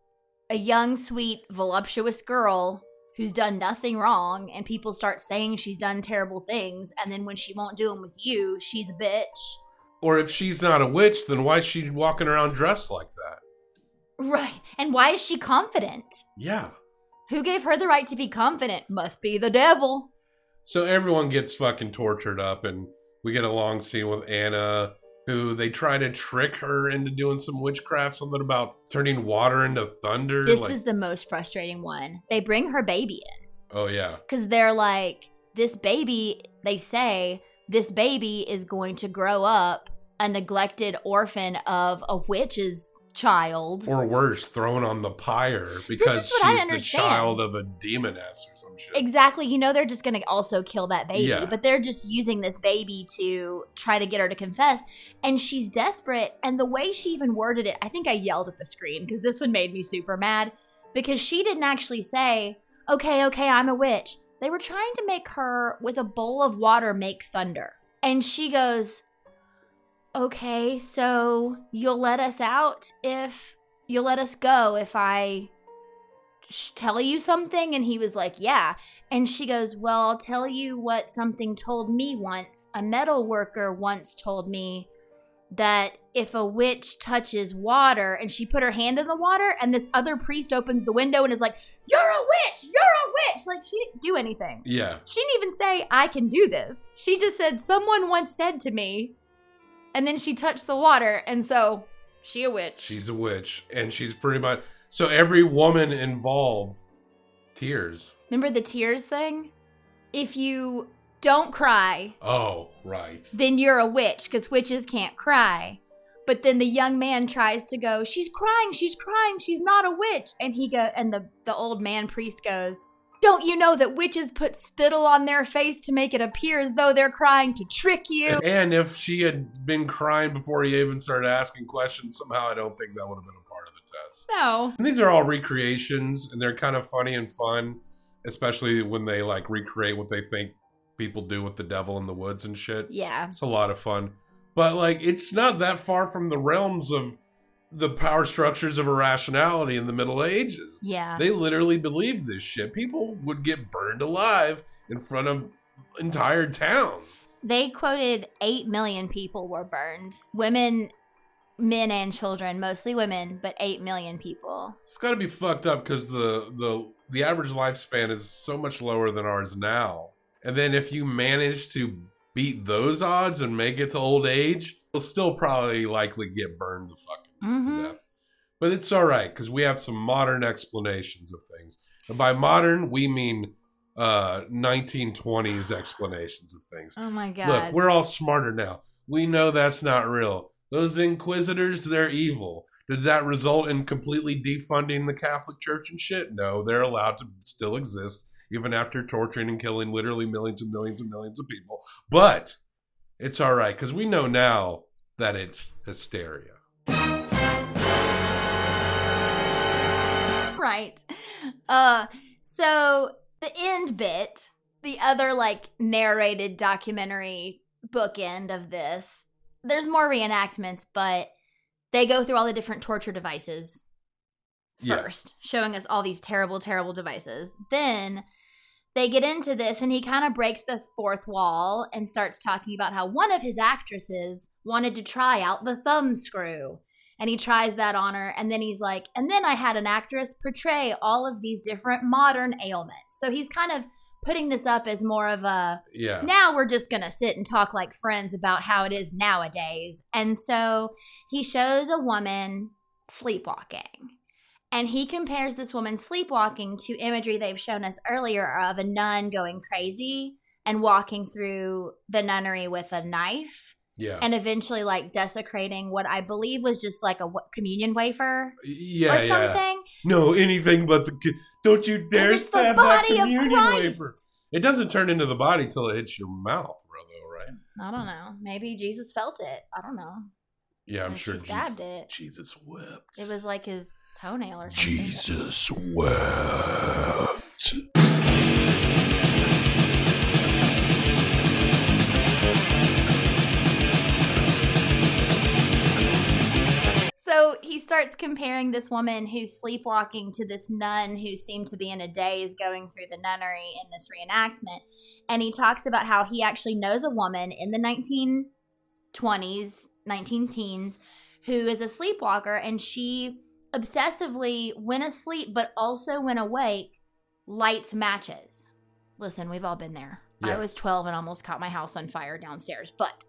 a young, sweet, voluptuous girl who's done nothing wrong, and people start saying she's done terrible things, and then when she won't do them with you, she's a bitch. Or if she's not a witch, then why is she walking around dressed like that? Right. And why is she confident? Yeah. Who gave her the right to be confident? Must be the devil. So everyone gets fucking tortured up, and we get a long scene with Anna, who they try to trick her into doing some witchcraft, something about turning water into thunder. This like- was the most frustrating one. They bring her baby in. oh yeah, because they're like this baby they say this baby is going to grow up a neglected orphan of a witch's child. Or worse, thrown on the pyre because she's the child of a demoness or some shit. exactly. You know they're just going to also kill that baby Yeah. but they're just using this baby to try to get her to confess and she's desperate and the way she even worded it i think i yelled at the screen because this one made me super mad because she didn't actually say okay okay i'm a witch. They were trying to make her with a bowl of water make thunder. And she goes okay so you'll let us out if you'll let us go if i tell you something? And he was like yeah. And she goes well i'll tell you what something told me once. A metal worker once told me that if a witch touches water and she put her hand in the water and this other priest opens the window and is like you're a witch! You're a witch! Like she didn't do anything. Yeah, she didn't even say i can do this. She just said someone once said to me and then she touched the water and so she a witch she's a witch, and she's pretty much so every woman involved tears. remember the tears thing if you don't cry Oh right. then you're a witch because witches can't cry. But then the young man tries to go, she's crying, she's crying, she's not a witch. And he go and the, the old man priest goes, Don't you know that witches put spittle on their face to make it appear as though they're crying to trick you? And if she had been crying before he even started asking questions, somehow I don't think that would have been a part of the test. No. And these are all recreations, and they're kind of funny and fun, especially when they like recreate what they think people do with the devil in the woods and shit. Yeah. It's a lot of fun. But like it's not that far from the realms of the power structures of irrationality in the Middle Ages. Yeah. They literally believed this shit. People would get burned alive in front of entire towns. They quoted 8 million people were burned. Women men and children, mostly women, but 8 million people. It's got to be fucked up because the the the average lifespan is so much lower than ours now. And then if you manage to beat those odds and make it to old age, you'll still probably likely get burned the fucking Mhm. death. But it's all right because we have some modern explanations of things. And by modern, we mean uh 1920s explanations of things. Oh my god. Look, we're all smarter now. We know that's not real. Those inquisitors, they're evil. Did that result in completely defunding the Catholic Church and shit? No, they're allowed to still exist even after torturing and killing literally millions and millions and millions of people. But it's all right because we know now that it's hysteria. Right. Uh so the end bit, the other like narrated documentary bookend of this, there's more reenactments, but they go through all the different torture devices Yeah. first, showing us all these terrible, terrible devices. Then they get into this, and he kind of breaks the fourth wall and starts talking about how one of his actresses wanted to try out the thumb screw. And he tries that on her, and then he's like, and then I had an actress portray all of these different modern ailments. So he's kind of putting this up as more of a Yeah. now we're just going to sit and talk like friends about how it is nowadays. And so he shows a woman sleepwalking. And he compares this woman sleepwalking to imagery they've shown us earlier of a nun going crazy and walking through the nunnery with a knife Yeah. and eventually like desecrating what I believe was just like a communion wafer yeah. or Yeah. something. No, anything but the. Don't you dare the stab that body of communion wafer. It doesn't turn into the body till it hits your mouth. Though, right? I don't know. Maybe Jesus felt it. I don't know. Yeah, I'm sure stabbed Jesus, it. Jesus wept. It was like his toenail or something. Jesus wept. So he starts comparing this woman who's sleepwalking to this nun who seemed to be in a daze going through the nunnery in this reenactment. And he talks about how he actually knows a woman in the 1920s, 19 teens, who is a sleepwalker and she obsessively, when asleep but also when awake, lights matches. Listen, we've all been there. I was 12 and almost caught my house on fire downstairs, but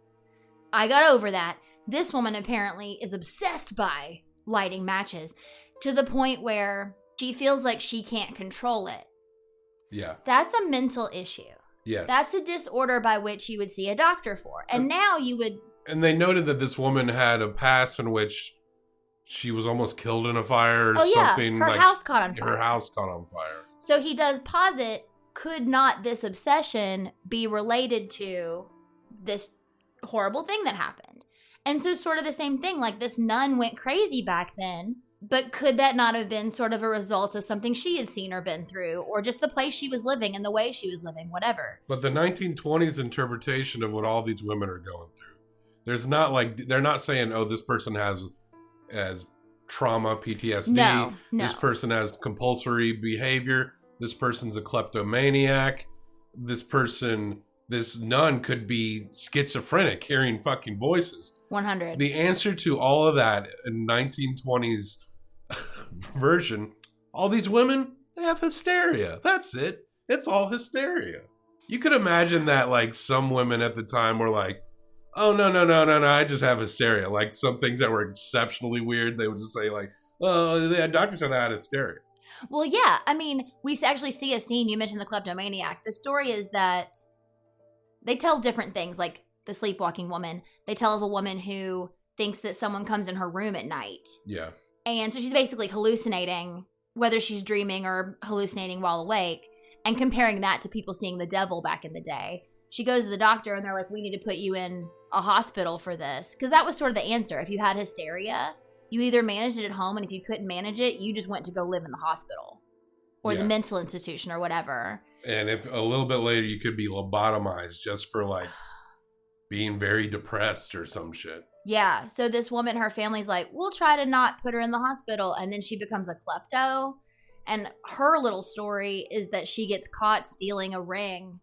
I got over that. This woman apparently is obsessed by lighting matches to the point where she feels like she can't control it. Yeah. That's a mental issue. Yes. That's a disorder by which you would see a doctor for. And uh, now you would and they noted that this woman had a past in which she was almost killed in a fire or Oh yeah, something. her like house caught on fire. her house caught on fire. So he does posit could not this obsession be related to this horrible thing that happened? And so, sort of the same thing, like this nun went crazy back then, but could that not have been sort of a result of something she had seen or been through, or just the place she was living and the way she was living, whatever? But the 1920s interpretation of what all these women are going through, there's not like they're not saying, "Oh, this person has as trauma, PTSD. No, no. This person has compulsory behavior. This person's a kleptomaniac. This person, this nun could be schizophrenic, hearing fucking voices." 100. The answer to all of that in 1920s version, all these women, they have hysteria. That's it. It's all hysteria. You could imagine that like some women at the time were like, "Oh no, no, no, no, no, I just have hysteria." Like some things that were exceptionally weird, they would just say like, "Oh, the doctor said I had hysteria." Well, yeah. I mean, we actually see a scene. You mentioned the kleptomaniac. The story is that they tell different things, like the sleepwalking woman. They tell of a woman who thinks that someone comes in her room at night. Yeah. And so she's basically hallucinating, whether she's dreaming or hallucinating while awake, and comparing that to people seeing the devil back in the day. She goes to the doctor and they're like, we need to put you in a hospital for this. Because that was sort of the answer. If you had hysteria, you either managed it at home, and if you couldn't manage it, you just went to go live in the hospital or Yeah. the mental institution or whatever. And if a little bit later you could be lobotomized just for like being very depressed or some shit. Yeah. So this woman, her family's like, we'll try to not put her in the hospital. And then she becomes a klepto. And her little story is that she gets caught stealing a ring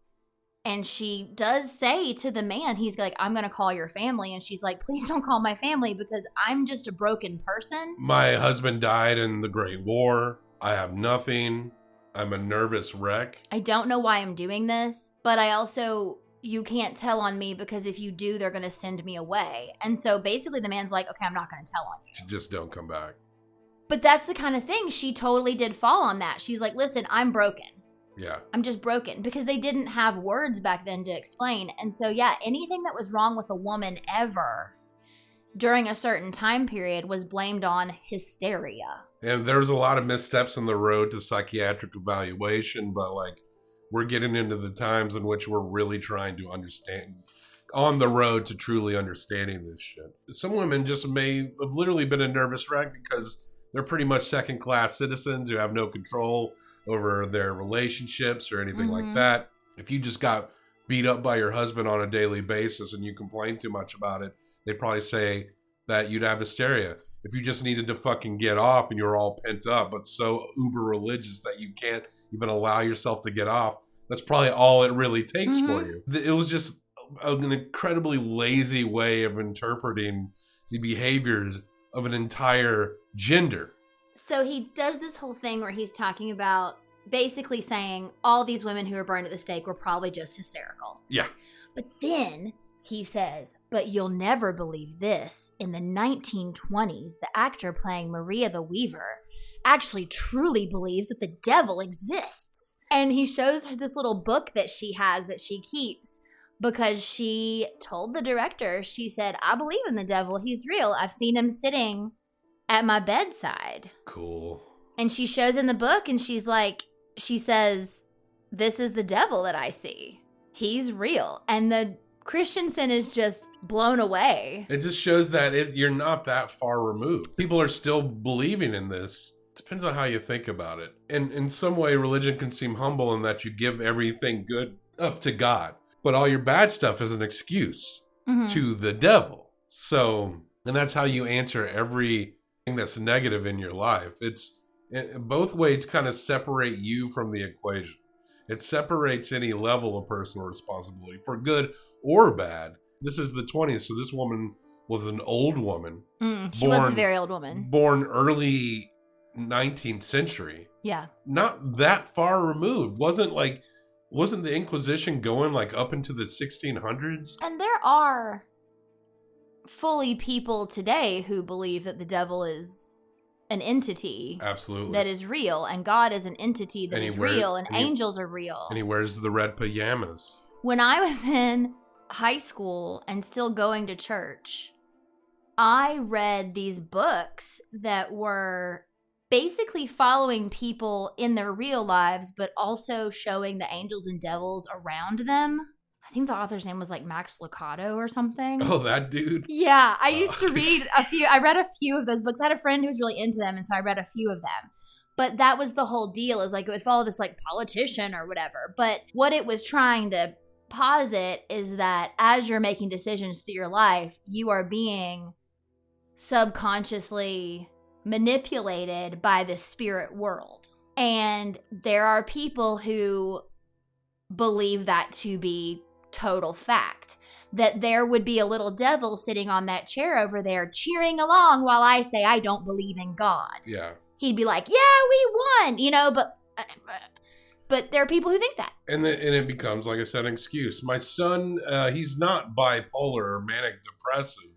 And she does say to the man, he's like, I'm going to call your family. And she's like, please don't call my family because I'm just a broken person. My husband died in the Great War. I have nothing. I'm a nervous wreck. I don't know why I'm doing this, but I also, you can't tell on me because if you do, they're going to send me away. And so basically, the man's like, okay, I'm not going to tell on you. Just don't come back. But that's the kind of thing she totally did fall on that. She's like, listen, I'm broken. Yeah. I'm just broken because they didn't have words back then to explain. And so, yeah, anything that was wrong with a woman ever during a certain time period was blamed on hysteria. And there was a lot of missteps on the road to psychiatric evaluation, but like we're getting into the times in which we're really trying to understand on the road to truly understanding this shit. Some women just may have literally been a nervous wreck because they're pretty much second class citizens who have no control over their relationships or anything like Mhm. that. If you just got beat up by your husband on a daily basis and you complain too much about it, they'd probably say that you'd have hysteria. If you just needed to fucking get off and you're all pent up, but so uber religious that you can't even allow yourself to get off, that's probably all it really takes for Mhm. you. It was just an incredibly lazy way of interpreting the behaviors of an entire gender. So he does this whole thing where he's talking about basically saying all these women who were burned at the stake were probably just hysterical. Yeah. But then he says, But you'll never believe this. In the 1920s, the actor playing Maria the Weaver actually truly believes that the devil exists. And he shows her this little book that she has that she keeps because she told the director, she said, I believe in the devil. He's real. I've seen him sitting at my bedside. Cool. And she shows in the book and she's like, she says, This is the devil that I see. He's real. And the Christensen is just blown away. It just shows that it, you're not that far removed. People are still believing in this. Depends on how you think about it. And in some way, religion can seem humble in that you give everything good up to God, but all your bad stuff is an excuse Mhm. to the devil. So, and that's how you answer everything that's negative in your life. It's it, both ways kind of separate you from the equation. It separates any level of personal responsibility for good or bad. This is the 20s, so this woman was an old woman, Mm, she was a very old woman. born early 19th century. Yeah. Not that far removed. Wasn't like wasn't the Inquisition going like up into the 1600s? And there are fully people today who believe that the devil is an entity Absolutely. that is real and God is an entity that is real and and he- angels are real. and he wears the red pajamas. when I was in high school and still going to church, I read these books that were basically following people in their real lives, but also showing the angels and devils around them. I think the author's name was like Max Lucado or something. Oh, that dude. Yeah, I uh, used to read a few. I read a few of those books. I had a friend who was really into them, and so I read a few of them. But that was the whole deal is like it would follow this like politician or whatever. But what it was trying to posit is that as you're making decisions through your life, you are being subconsciously manipulated by the spirit world. And there are people who believe that to be total fact that there would be a little devil sitting on that chair over there cheering along while I say I don't believe in God. Yeah. He'd be like, "Yeah, we won," you know, but uh, but there are people who think that. And then and it becomes like I said, an excuse. My son, uh, he's not bipolar or manic depressive.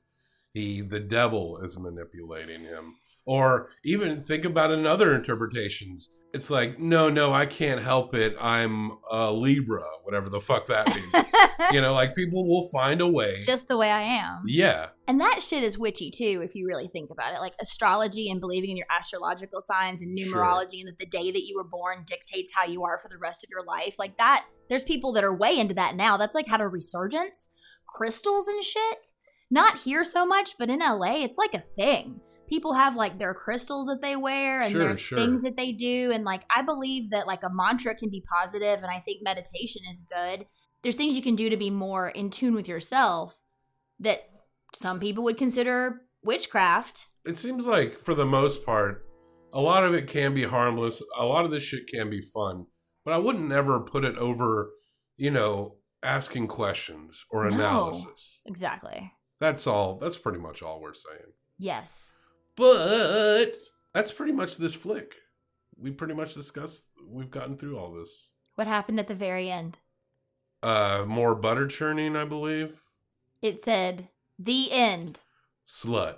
He, the devil, is manipulating him. Or even think about it in other interpretations. It's like, no, no, I can't help it. I'm a Libra, whatever the fuck that means. you know, like people will find a way. it's just the way I am. yeah, And that shit is witchy too, if you really think about it. Like astrology and believing in your astrological signs and Sure. numerology, and that the day that you were born dictates how you are for the rest of your life. Like that, there's people that are way into that now. That's like had a resurgence. Crystals and shit. Not here so much, but in LA, it's like a thing. People have like their crystals that they wear and Sure, their sure. things that they do. And like, I believe that like a mantra can be positive, and I think meditation is good. There's things you can do to be more in tune with yourself that some people would consider witchcraft. it seems like for the most part, a lot of it can be harmless. A lot of this shit can be fun, but I wouldn't ever put it over, you know, asking questions or No. analysis. Exactly. That's all. That's pretty much all we're saying. Yes. But that's pretty much this flick. We pretty much discussed. We've gotten through all this. What happened at the very end? Uh, more butter churning, I believe. It said the end. Slut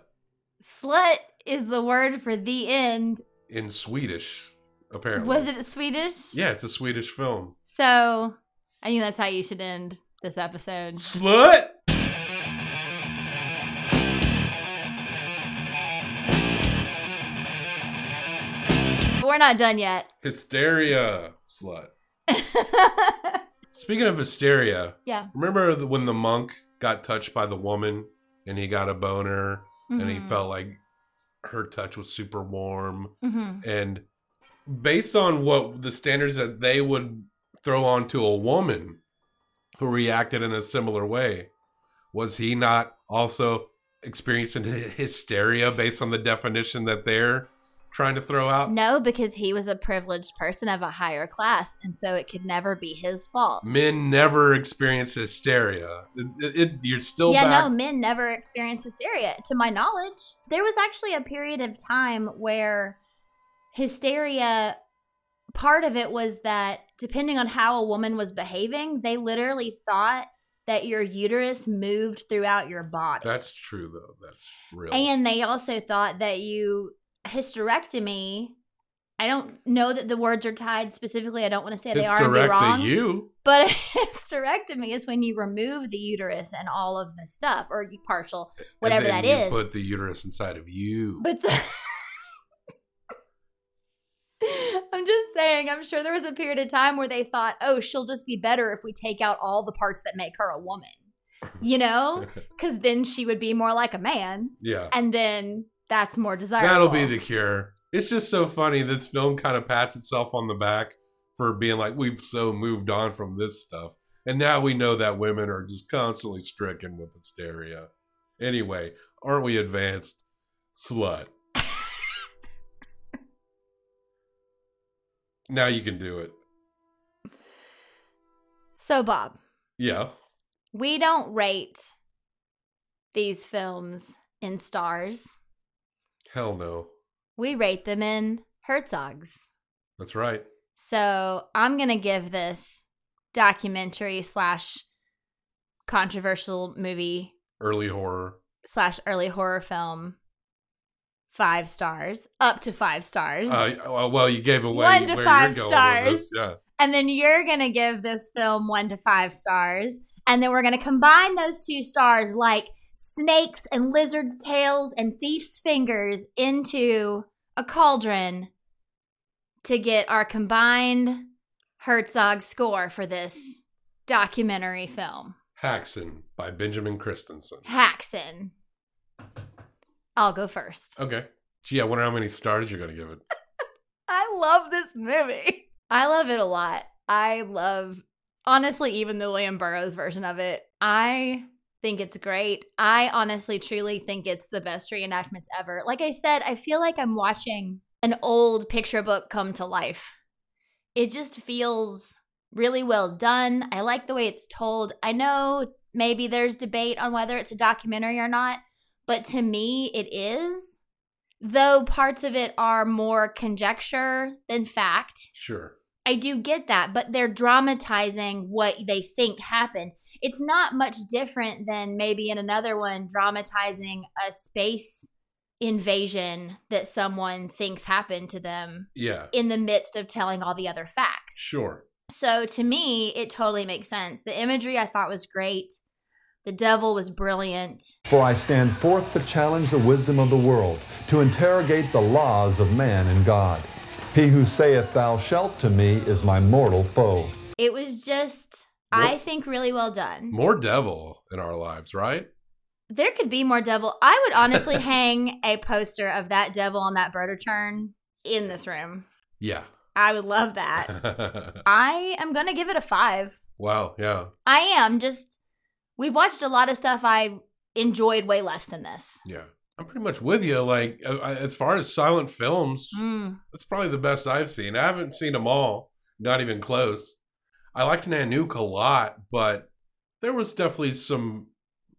Slut is the word for the end. in Swedish, apparently. Was it Swedish? Yeah, it's a Swedish film. So I think that's how you should end this episode. Slut. We're not done yet. Hysteria. Slut. Speaking of hysteria, yeah. remember the- when the monk got touched by the woman and he got a boner and he Mhm. felt like her touch was super warm Mhm. and based on what the standards that they would throw onto a woman who reacted in a similar way was he not also experiencing hysteria based on the definition that they're trying to throw out No, because he was a privileged person of a higher class, and so it could never be his fault. men never experience hysteria it, it- it- you're still yeah, back no, men never experience hysteria, to my knowledge. There was actually a period of time where hysteria, part of it was that depending on how a woman was behaving, they literally thought that your uterus moved throughout your body. that's true though that's real And they also thought that you hysterectomy. I don't know that the words are tied specifically. I don't want to say they are and be wrong. you But hysterectomy is when you remove the uterus and all of the stuff, or you partial, whatever that you is. put the uterus inside of you But I'm just saying, I'm sure there was a period of time where they thought, oh, she'll just be better if we take out all the parts that make her a woman, you know? Because then she would be more like a man, yeah and then that's more desirable. That'll be the cure. It's just so funny. This film kind of pats itself on the back for being like, we've so moved on from this stuff. And now we know that women are just constantly stricken with hysteria. Anyway, aren't we advanced? Slut. now you can do it. So, Bob, Yeah. we don't rate these films in stars. Hell no. We rate them in Herzogs. That's right. So I'm gonna give this documentary slash controversial movie Early horror. slash early horror film five stars, up to five stars, Uh, well, you gave away One to five stars. Yeah. and then you're gonna give this film one to five stars, and then we're gonna combine those two stars like snakes and lizards' tails and thieves' fingers into a cauldron to get our combined Herzog score for this documentary film. Haxan by Benjamin Christensen. Haxan. I'll go first. Okay. Gee, I wonder how many stars you're going to give it. I love this movie. I love it a lot. I love, honestly, even the William Burroughs version of it. I think it's great. I honestly, truly think it's the best reenactments ever. Like I said, I feel like I'm watching an old picture book come to life. It just feels really well done. I like the way it's told. I know maybe there's debate on whether it's a documentary or not, but to me, it is though parts of it are more conjecture than fact. Sure. I do get that, but they're dramatizing what they think happened. It's not much different than maybe in another one dramatizing a space invasion that someone thinks happened to them Yeah. in the midst of telling all the other facts. Sure. So to me, it totally makes sense. The imagery I thought was great. The devil was brilliant. For I stand forth to challenge the wisdom of the world, to interrogate the laws of man and God. He who saith, Thou shalt to me, is my mortal foe. It was just, I think, really well done. More devil in our lives, right? There could be more devil. I would honestly hang a poster of that devil on that birder turn in this room. Yeah. I would love that. I am going to give it a five. wow. Yeah. I am just, we've watched a lot of stuff I enjoyed way less than this. Yeah. I'm pretty much with you. Like, uh, as far as silent films, Mm. that's probably the best I've seen. I haven't seen them all, not even close. I liked Nanook a lot, but there was definitely some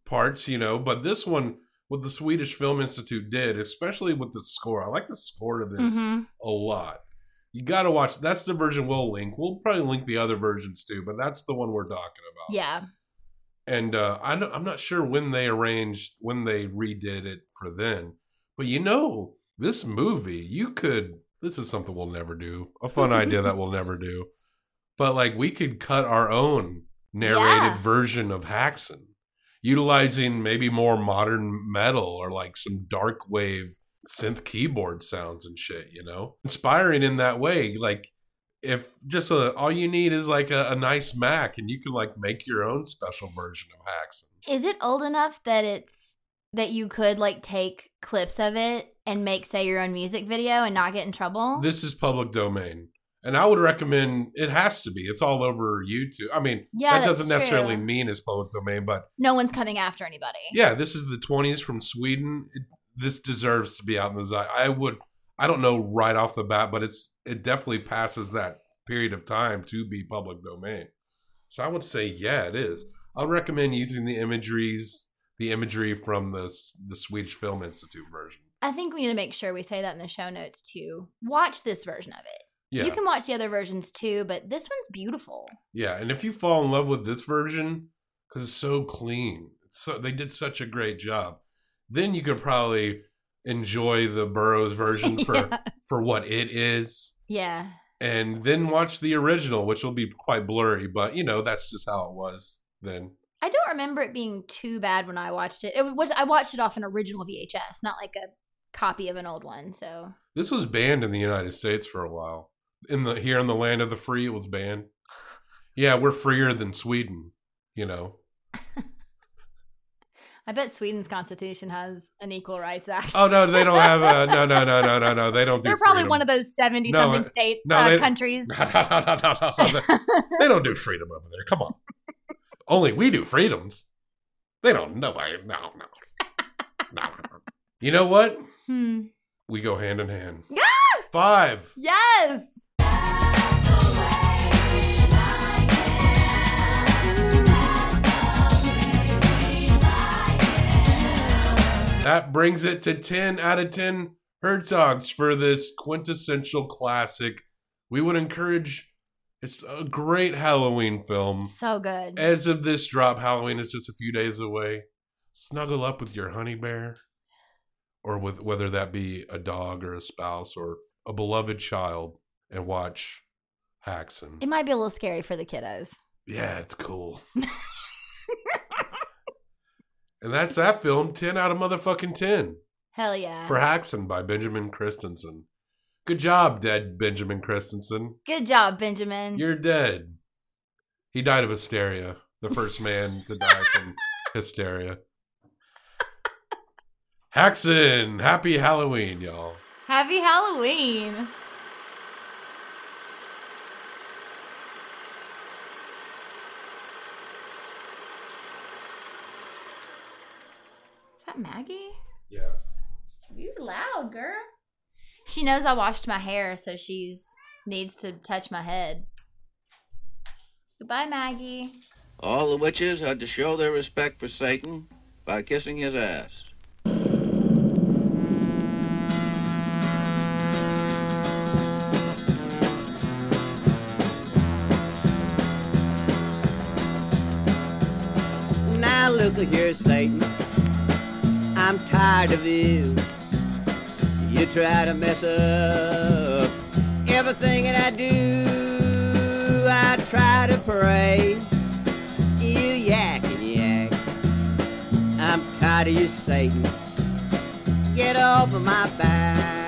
parts, you know, but this one, what the Swedish Film Institute did, especially with the score, I like the score to this Mhm. a lot. You got to watch. That's the version we'll link. We'll probably link the other versions too, but that's the one we're talking about. Yeah. And uh, I don't, I'm not sure when they arranged when they redid it for then, but you know, this movie you could. This is something we'll never do. A fun idea that we'll never do. But like we could cut our own narrated Yeah. version of Haxan, utilizing maybe more modern metal or like some dark wave synth keyboard sounds and shit. You know, inspiring in that way. Like if just a, all you need is like a, a nice Mac and you can like make your own special version of Haxan. Is it old enough that it's that you could like take clips of it and make say your own music video and not get in trouble? This is public domain. And I would recommend it has to be. It's all over YouTube. I mean, Yeah, that doesn't necessarily true. mean it's public domain, but no one's coming after anybody. yeah, this is the 20s from Sweden. It, this deserves to be out in the Zeit. I would, I don't know right off the bat, but it's it definitely passes that period of time to be public domain. So I would say, yeah, it is. I would recommend using the imageries, the imagery from the the Swedish Film Institute version. I think we need to make sure we say that in the show notes too. Watch this version of it. Yeah, You can watch the other versions too, but this one's beautiful. yeah, and if you fall in love with this version because it's so clean, it's so they did such a great job, then you could probably enjoy the Burroughs version for yeah. for what it is. yeah. and then watch the original, which will be quite blurry, but you know that's just how it was then. I don't remember it being too bad when I watched it. It was I watched it off an original VHS, not like a copy of an old one. So This was banned in the United States for a while. In the here in the land of the free, it was banned. Yeah, we're freer than Sweden, you know. I bet Sweden's constitution has an Equal Rights Act. Oh no, they don't have a no, no, no, no, no, no. They don't. Do They're probably freedom. one of those seventy No, something state no, uh, they- countries. No, no, no, no, no, no, no. They don't do freedom over there. Come on. Only we do freedoms. They don't. Nobody. No, no. No. no. You know what? hmm. We go hand in hand. Yeah! Five. Yes. That brings it to 10 out of 10 Herzogs for this quintessential classic. We would encourage it's a great Halloween film. So good. As of this drop, Halloween is just a few days away. Snuggle up with your honey bear, or with whether that be a dog or a spouse or a beloved child, and watch Haxan. It might be a little scary for the kiddos. Yeah, it's cool. and that's that film. Ten out of motherfucking ten Hell yeah. for Haxan by Benjamin Christensen. Good job, dead Benjamin Christensen. Good job, Benjamin. You're dead. He died of hysteria. The first man to die from hysteria. Haxan, happy Halloween, y'all. Happy Halloween. That Maggie? Yeah. You loud, girl. She knows I washed my hair, so she's needs to touch my head. Goodbye, Maggie. All the witches had to show their respect for Satan by kissing his ass. Now look here, Satan. I'm tired of you. You try to mess up everything that I do. I try to pray. You yak and yak. I'm tired of you, Satan. Get off of my back.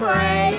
Pray.